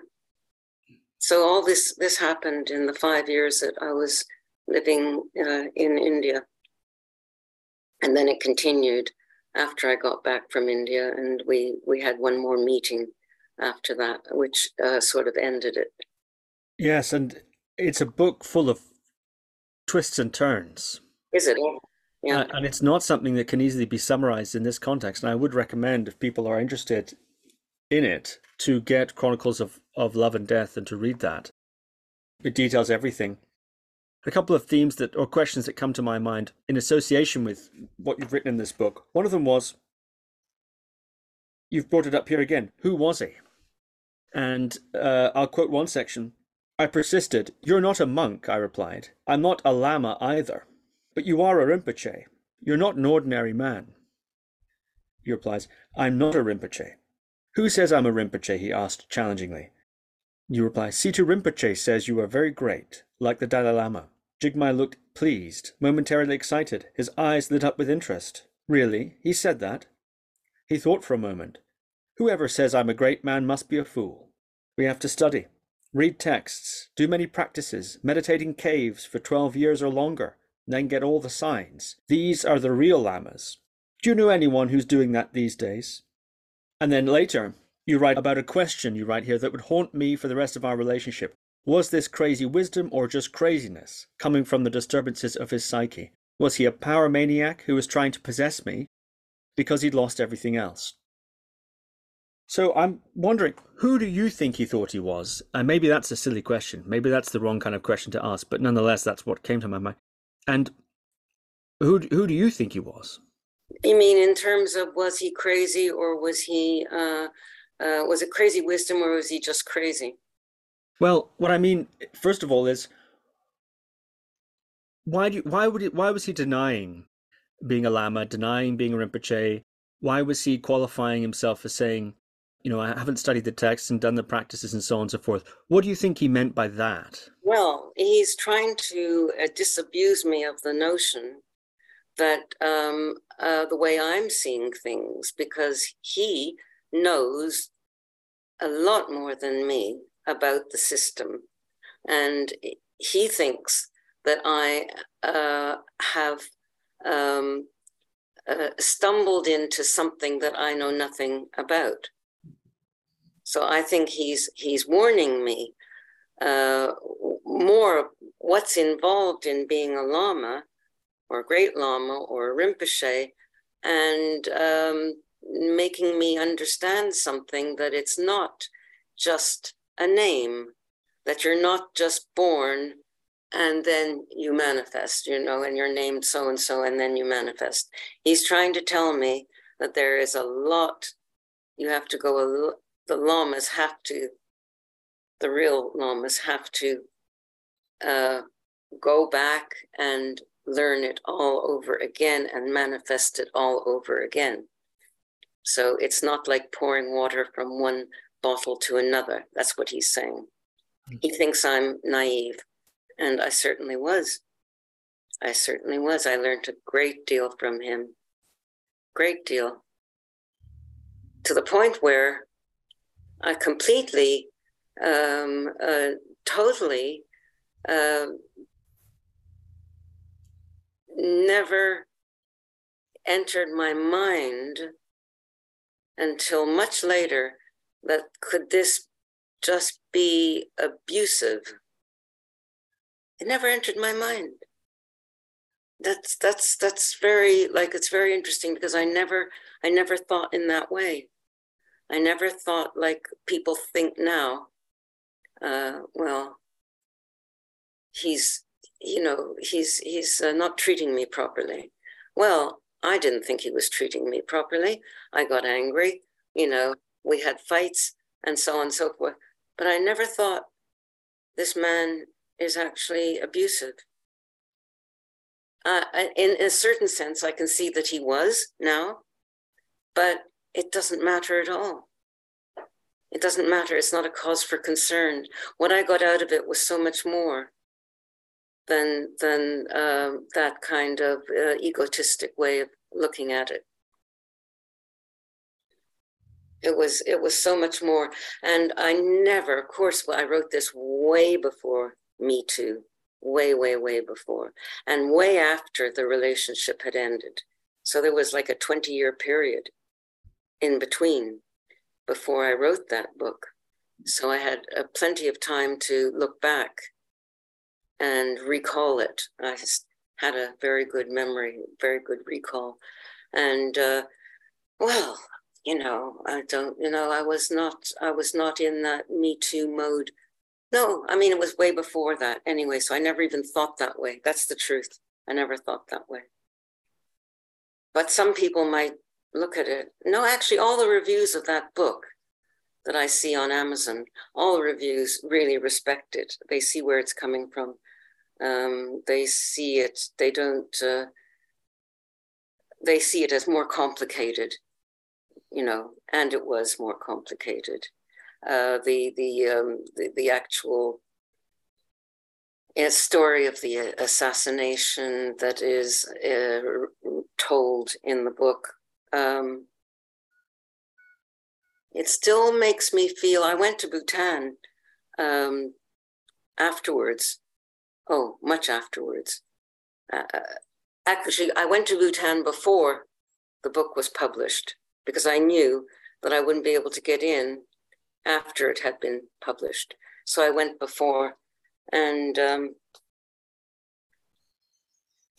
So all this this happened in the five years that I was living uh, in India, and then it continued after I got back from India, and we we had one more meeting after that, which uh, sort of ended it. Yes, and it's a book full of twists and turns. Is it? Yeah. Uh, and it's not something that can easily be summarized in this context. And I would recommend, if people are interested in it, to get Chronicles of, of Love and Death and to read that. It details everything. A couple of themes that or questions that come to my mind in association with what you've written in this book. One of them was you've brought it up here again. Who was he? And uh, I'll quote one section. I persisted. You're not a monk, I replied. I'm not a lama either. But you are a Rinpoche. You're not an ordinary man. He replies, I'm not a Rinpoche. Who says I'm a Rinpoche? he asked challengingly. You reply, Situ Rinpoche says you are very great, like the Dalai Lama. Jigme looked pleased, momentarily excited. His eyes lit up with interest. Really? He said that? He thought for a moment. Whoever says I'm a great man must be a fool. We have to study, read texts, do many practices, meditate in caves for twelve years or longer, then get all the signs. These are the real lamas. Do you know anyone who's doing that these days? And then later, you write about a question you write here that would haunt me for the rest of our relationship. Was this crazy wisdom or just craziness coming from the disturbances of his psyche? Was he a power maniac who was trying to possess me because he'd lost everything else? So I'm wondering, who do you think he thought he was? And maybe that's a silly question. Maybe that's the wrong kind of question to ask, but nonetheless, that's what came to my mind. And who who do you think he was? You mean in terms of was he crazy or was he uh, uh, was it crazy wisdom or was he just crazy? Well, what I mean, first of all, is why do you, why would why was he denying being a lama, denying being a rinpoche? Why was he qualifying himself as saying, you know, I haven't studied the text and done the practices and so on and so forth? What do you think he meant by that? Well, he's trying to uh, disabuse me of the notion that um, uh, the way I'm seeing things, because he knows a lot more than me about the system. And he thinks that I uh, have um, uh, stumbled into something that I know nothing about. So I think he's he's warning me uh, more what's involved in being a lama or a great lama or a rinpoche and um, making me understand something that it's not just a name, that you're not just born and then you manifest, you know, and you're named so and so, and then you manifest. He's trying to tell me that there is a lot, you have to go, the lamas have to the real lamas have to uh, go back and learn it all over again and manifest it all over again. So it's not like pouring water from one bottle to another. That's what he's saying. He thinks I'm naive, and I certainly was. I certainly was. I learned a great deal from him. Great deal. To the point where I completely um, uh, totally uh, never entered my mind until much later that could this just be abusive it never entered my mind that's that's that's very like it's very interesting because i never i never thought in that way i never thought like people think now uh, well, he's, you know, he's he's uh, not treating me properly. Well, I didn't think he was treating me properly. I got angry. You know, we had fights and so on and so forth. But I never thought this man is actually abusive. Uh, in a certain sense, I can see that he was now, but it doesn't matter at all. It doesn't matter. It's not a cause for concern. What I got out of it was so much more than than uh, that kind of uh, egotistic way of looking at it. It was it was so much more. And i never of course i wrote this way before me too way way way before and way after the relationship had ended. So there was like a 20 year period in between before i wrote that book. So i had uh, plenty of time to look back and recall it. I had a very good memory very good recall. And uh, well you know, I don't, you know, I was not, I was not in that Me Too mode. No, I mean, it was way before that anyway. So I never even thought that way. That's the truth. I never thought that way. But some people might look at it. No, actually, all the reviews of that book that I see on Amazon, all reviews really respect it. They see where it's coming from. Um, they see it, they don't, uh, they see it as more complicated you know, and it was more complicated. Uh, the the, um, the the actual uh, story of the assassination that is uh, told in the book. Um, it still makes me feel. I went to Bhutan um, afterwards. Oh, much afterwards. Uh, uh actually, I went to Bhutan before the book was published because I knew that I wouldn't be able to get in after it had been published. So I went before and um,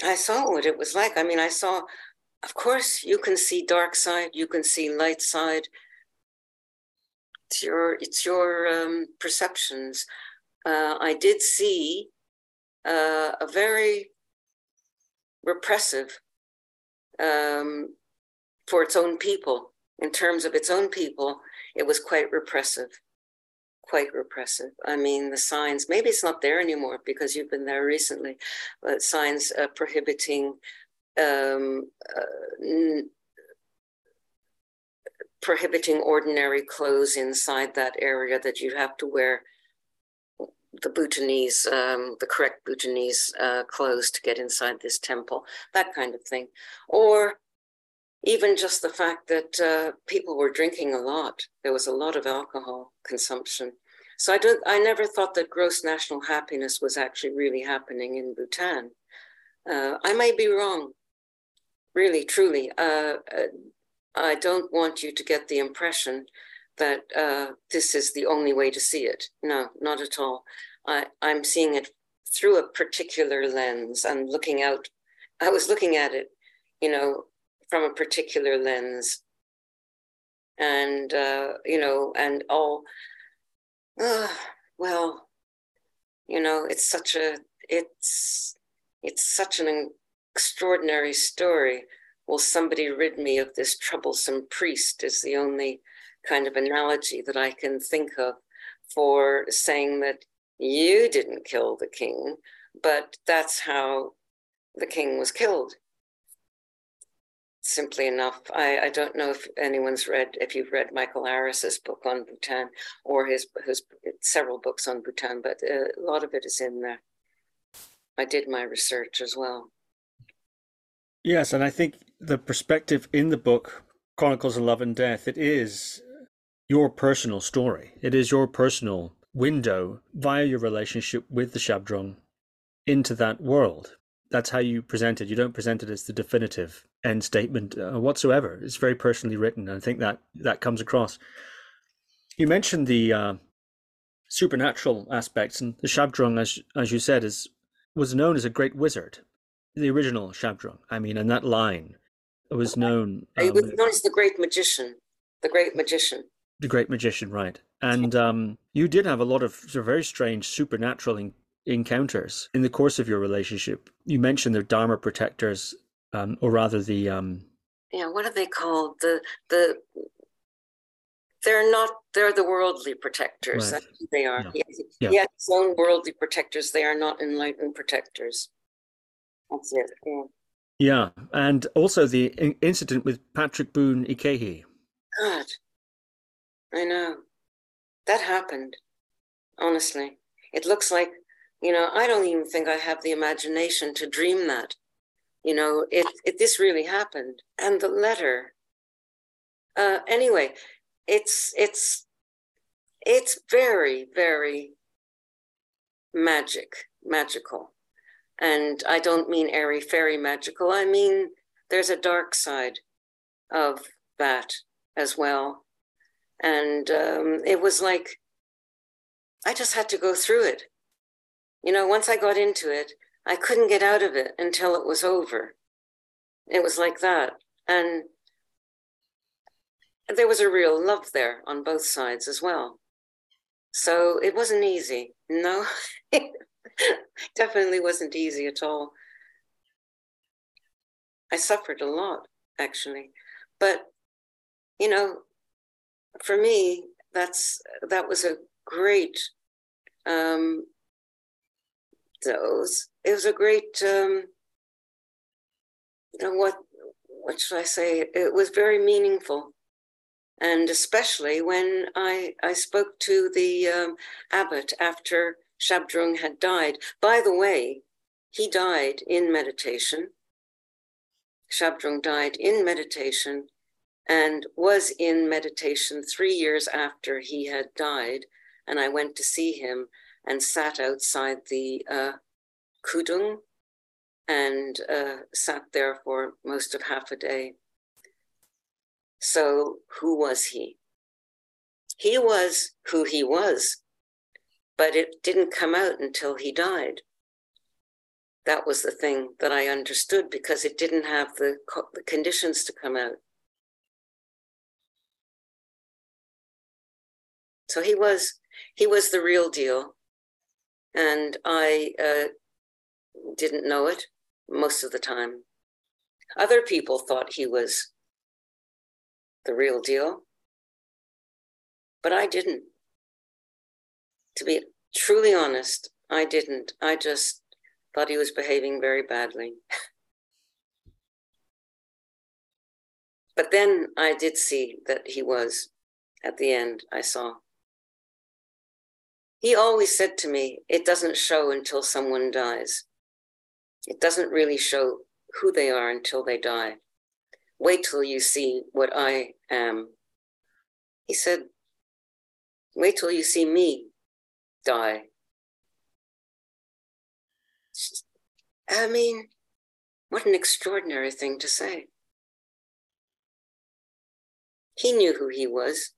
I saw what it was like. I mean, I saw, of course, you can see dark side, you can see light side. It's your, it's your um, perceptions. Uh, I did see uh, a very repressive um, for its own people. In terms of its own people, it was quite repressive, quite repressive. I mean, the signs, maybe it's not there anymore because you've been there recently, but signs uh, prohibiting um, uh, n- prohibiting ordinary clothes inside that area that you have to wear the Bhutanese, um, the correct Bhutanese uh, clothes to get inside this temple, that kind of thing. Or even just the fact that uh, people were drinking a lot. There was a lot of alcohol consumption. So I don't. I never thought that gross national happiness was actually really happening in Bhutan. Uh, I may be wrong. Really, truly, uh, uh I don't want you to get the impression that uh, this is the only way to see it. No, not at all. I, I'm seeing it through a particular lens. I'm looking out. I was looking at it, you know, from a particular lens. And uh, you know and all uh, well you know it's such a it's it's such an extraordinary story. Will somebody rid me of this troublesome priest is the only kind of analogy that i can think of for saying that you didn't kill the king but that's how the king was killed simply enough. I, I don't know if anyone's read, if you've read Michael Aris's book on Bhutan or his, his several books on Bhutan, but uh, a lot of it is in there. I did my research as well. Yes, and I think the perspective in the book, Chronicles of Love and Death, it is your personal story. It is your personal window via your relationship with the Shabdrung into that world that's how you present it. You don't present it as the definitive end statement uh, whatsoever. It's very personally written, and I think that that comes across. You mentioned the uh, supernatural aspects, and the Shabdrung, as as you said, is was known as a great wizard. The original Shabdrung, I mean, and that line was known. Um, was known as the great magician. The great magician. The great magician, right? And um, you did have a lot of, of very strange supernatural encounters in the course of your relationship. You mentioned the Dharma protectors, um, or rather the um, yeah, what are they called? The the they're not they're the worldly protectors. Right. They are. Yeah. Yes, yeah. own worldly protectors. They are not enlightened protectors. That's it. Yeah. Yeah, and also the incident with Patrick Boone Ikehi. God, I know that happened. Honestly, it looks like you know, I don't even think I have the imagination to dream that. You know, it, it this really happened. And the letter. Uh, anyway, it's it's it's very very magic magical and i don't mean airy fairy magical i mean there's a dark side of that as well and um, it was like i just had to go through it you know once i got into it i couldn't get out of it until it was over it was like that and there was a real love there on both sides as well. So it wasn't easy. No, definitely wasn't easy at all. I suffered a lot, actually. But, you know, for me, that's that was a great um those it was a great um you know what what should I say? It was very meaningful and especially when I, I spoke to the um, abbot after Shabdrung had died. By the way, he died in meditation. Shabdrung died in meditation and was in meditation three years after he had died. And I went to see him and sat outside the uh, Kudung and uh, sat there for most of half a day. So, who was he? He was who he was, but it didn't come out until he died. That was the thing that I understood because it didn't have the, the conditions to come out. So he was he was the real deal, and I uh, didn't know it most of the time. Other people thought he was the real deal. But I didn't. To be truly honest, I didn't. I just thought he was behaving very badly. but then I did see that he was, at the end, I saw. He always said to me, it doesn't show until someone dies. It doesn't really show who they are until they die. Wait till you see what I am. He said, Wait till you see me die. I mean, what an extraordinary thing to say. He knew who he was.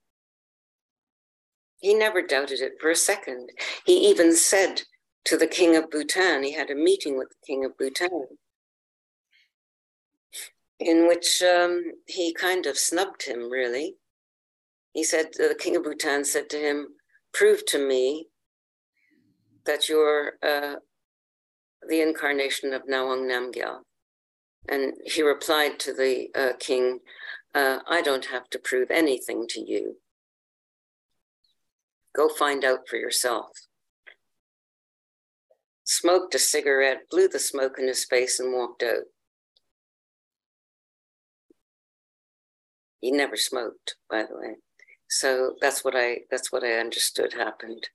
He never doubted it for a second. He even said to the king of Bhutan, he had a meeting with the king of Bhutan in which um, he kind of snubbed him, really. He said, the king of Bhutan said to him, Prove to me that you're uh, the incarnation of Ngawang Namgyal. And he replied to the uh, king, uh, I don't have to prove anything to you. Go find out for yourself. Smoked a cigarette, blew the smoke in his face, and walked out. He never smoked, by the way. So that's what I that's what I understood happened.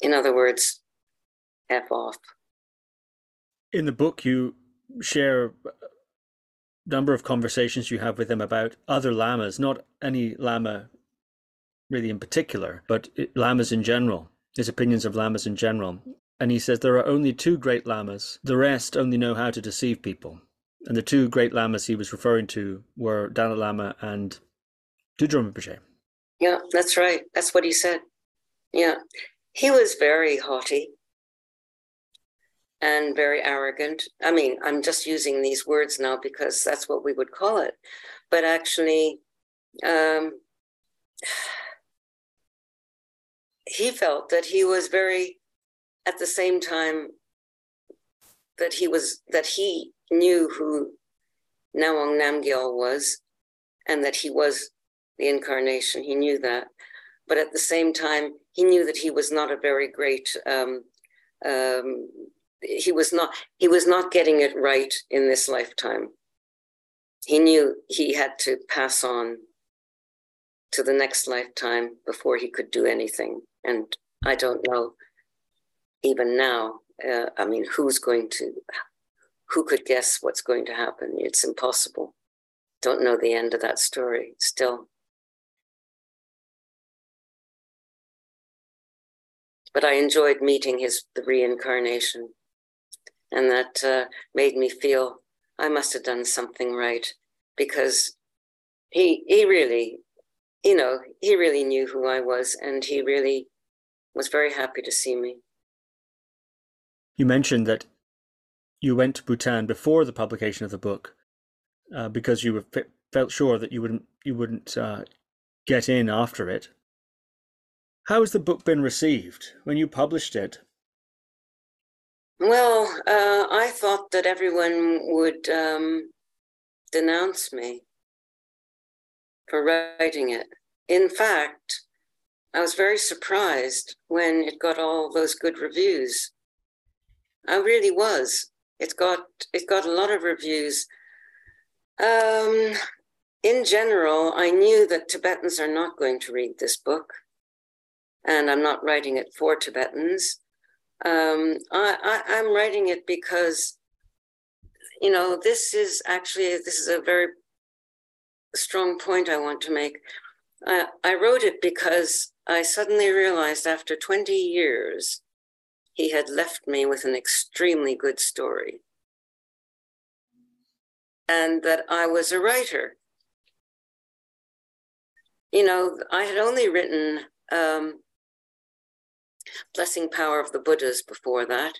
In other words, F off. In the book, you share number of conversations you have with him about other lamas, not any lama really in particular, but lamas in general, his opinions of lamas in general. And he says there are only two great lamas, the rest only know how to deceive people. And the two great lamas he was referring to were Dalai Lama and Tudron Rinpoche. Yeah, that's right. That's what he said. Yeah. He was very haughty and very arrogant. I mean, I'm just using these words now because that's what we would call it. But actually, um, he felt that he was very at the same time that he was that he knew who Ngawang Namgyal was and that he was the incarnation. He knew that. But at the same time, he knew that he was not a very great um, um, he was not he was not getting it right in this lifetime. He knew he had to pass on to the next lifetime before he could do anything. And I don't know even now, uh, I mean, who's going to, who could guess what's going to happen? It's impossible. Don't know the end of that story still. But I enjoyed meeting his the reincarnation, and that uh, made me feel I must have done something right because he he really, you know, he really knew who I was, and he really was very happy to see me. You mentioned that you went to Bhutan before the publication of the book uh, because you were, felt sure that you wouldn't you wouldn't uh, get in after it. How has the book been received when you published it? Well, uh, I thought that everyone would um, denounce me for writing it. In fact, I was very surprised when it got all those good reviews. I really was. It got it got a lot of reviews. Um, in general, I knew that Tibetans are not going to read this book, and I'm not writing it for Tibetans. Um, I, I, I'm writing it because, you know, this is actually this is a very strong point I want to make. I, I wrote it because I suddenly realized after 20 years he had left me with an extremely good story. And that I was a writer. You know, I had only written um, Blessing Power of the Buddhas before that,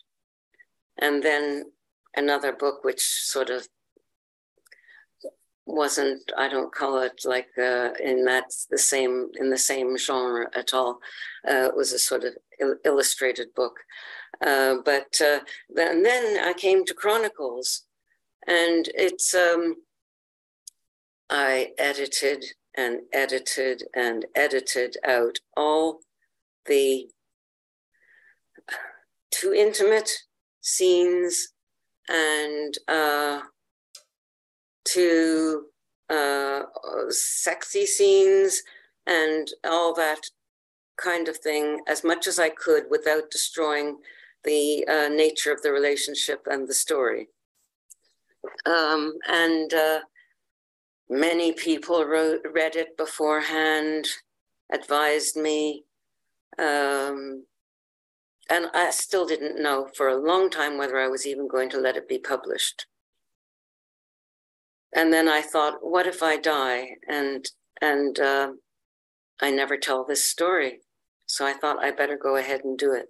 and then another book which sort of wasn't i don't call it like uh, in that the same in the same genre at all. Uh, it was a sort of il- illustrated book. Uh, but uh, then, then i came to chronicles. And it's um, i edited and edited and edited out all the too intimate scenes and uh, to uh, sexy scenes and all that kind of thing as much as I could without destroying the uh, nature of the relationship and the story. Um, and uh, many people wrote, read it beforehand, advised me. Um, and I still didn't know for a long time whether I was even going to let it be published and then I thought, what if I die? And and uh, I never tell this story, so I thought I better go ahead and do it.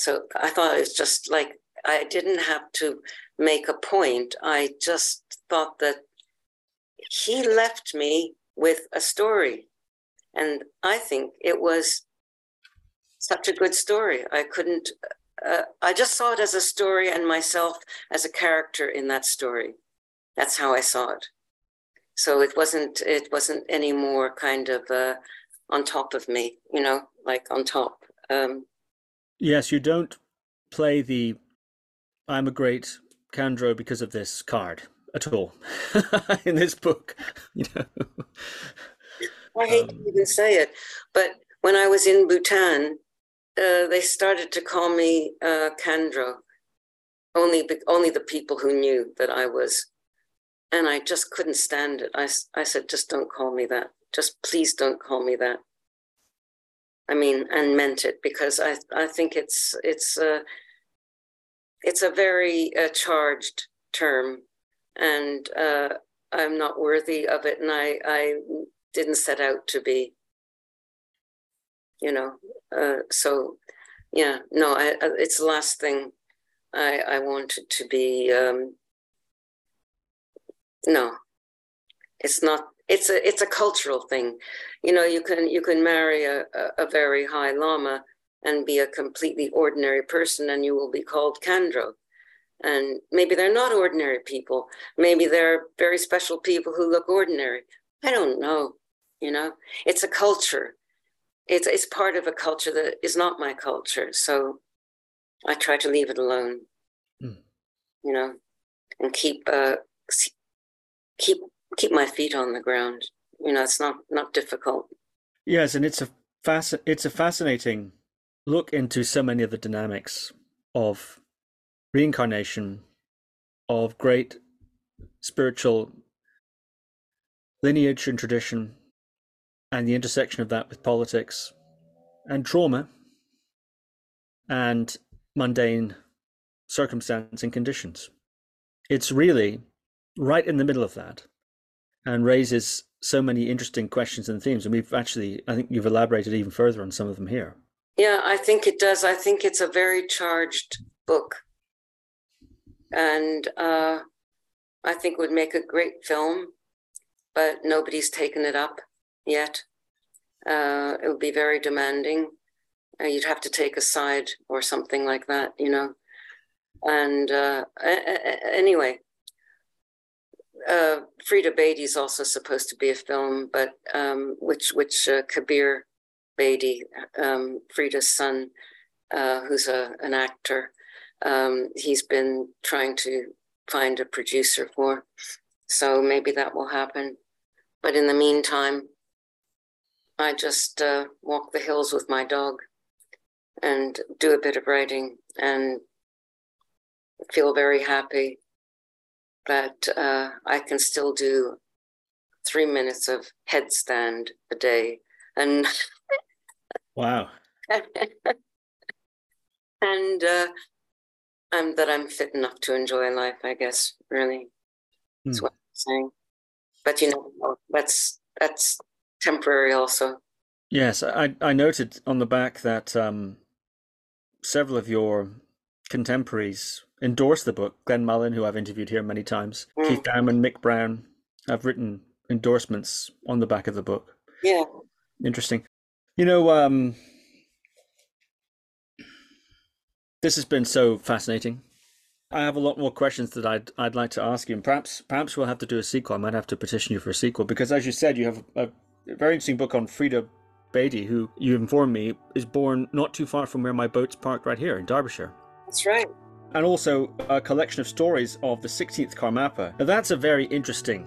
So I thought it's just like I didn't have to make a point. I just thought that he left me with a story, and I think it was such a good story. I couldn't uh, I just saw it as a story and myself as a character in that story. That's how I saw it. So it wasn't it wasn't any more kind of uh, on top of me, you know, like on top. Um, yes, you don't play the "I'm a great Khandro because of this" card at all in this book. You know, I hate um, to even say it, but when I was in Bhutan, uh, they started to call me uh, Khandro. Only, only the people who knew that I was, and I just couldn't stand it. I, I said, just don't call me that. Just please don't call me that. I mean, and meant it because I, I think it's it's a it's a very uh, charged term, and uh, I'm not worthy of it, and I I didn't set out to be you know. Uh, so, yeah, no, I, I, it's the last thing I, I wanted to be. Um, no, it's not. It's a it's a cultural thing, you know. You can you can marry a, a, very high lama and be a completely ordinary person, and you will be called Khandro. And maybe they're not ordinary people. Maybe they're very special people who look ordinary. I don't know. You know, it's a culture it's it's part of a culture that is not my culture. So I try to leave it alone. Mm. You know, and keep uh, keep keep my feet on the ground. You know, it's not not difficult. Yes, and it's a fasc- it's a fascinating look into so many of the dynamics of reincarnation of great spiritual lineage and tradition and the intersection of that with politics and trauma and mundane circumstance and conditions. It's really right in the middle of that and raises so many interesting questions and themes. And we've actually, I think you've elaborated even further on some of them here. Yeah, I think it does. I think it's a very charged book. And uh, I think would make a great film, but nobody's taken it up yet. Uh, it would be very demanding. Uh, you'd have to take a side or something like that, you know. And uh, anyway, uh, Frida Bedi is also supposed to be a film, but um, which which uh, Kabir Bedi, um, Frida's son, uh, who's a, an actor, um, he's been trying to find a producer for. So maybe that will happen. But in the meantime, I just uh, walk the hills with my dog and do a bit of writing and feel very happy that uh, I can still do three minutes of headstand a day. And wow. and uh, I'm that I'm fit enough to enjoy life, I guess, really. That's mm. what I'm saying. But you know, that's that's temporary also. Yes, I I noted on the back that um, several of your contemporaries endorsed the book. Glenn Mullin, who I've interviewed here many times, mm. Keith Dowman, Mick Brown, have written endorsements on the back of the book. Yeah. Interesting. You know, um, this has been so fascinating. I have a lot more questions that I'd I'd like to ask you, and perhaps perhaps we'll have to do a sequel. I might have to petition you for a sequel because, as you said, you have a, a very interesting book on Frida Bedi, who you informed me is born not too far from where my boat's parked right here in Derbyshire. That's right and also a collection of stories of the 16th Karmapa. Now, that's a very interesting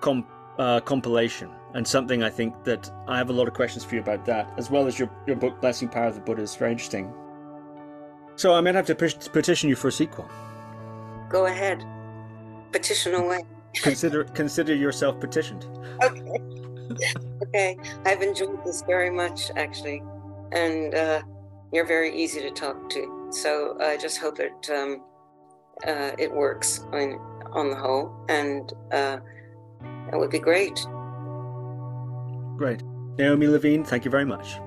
comp- uh, compilation, and something I think that I have a lot of questions for you about that, as well as your, your book, Blessing Power of the Buddha, is very interesting. So I might have to petition you for a sequel. Go ahead, petition away. consider consider yourself petitioned. Okay. okay, I've enjoyed this very much, actually, and uh, you're very easy to talk to. So I just hope that um, uh, it works on, on the whole, and uh, that would be great. Great. Norma Levine, thank you very much.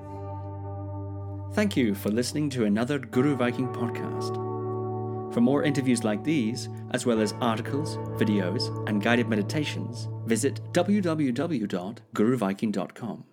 Thank you for listening to another Guru Viking podcast. For more interviews like these, as well as articles, videos, and guided meditations, visit www.guruviking.com.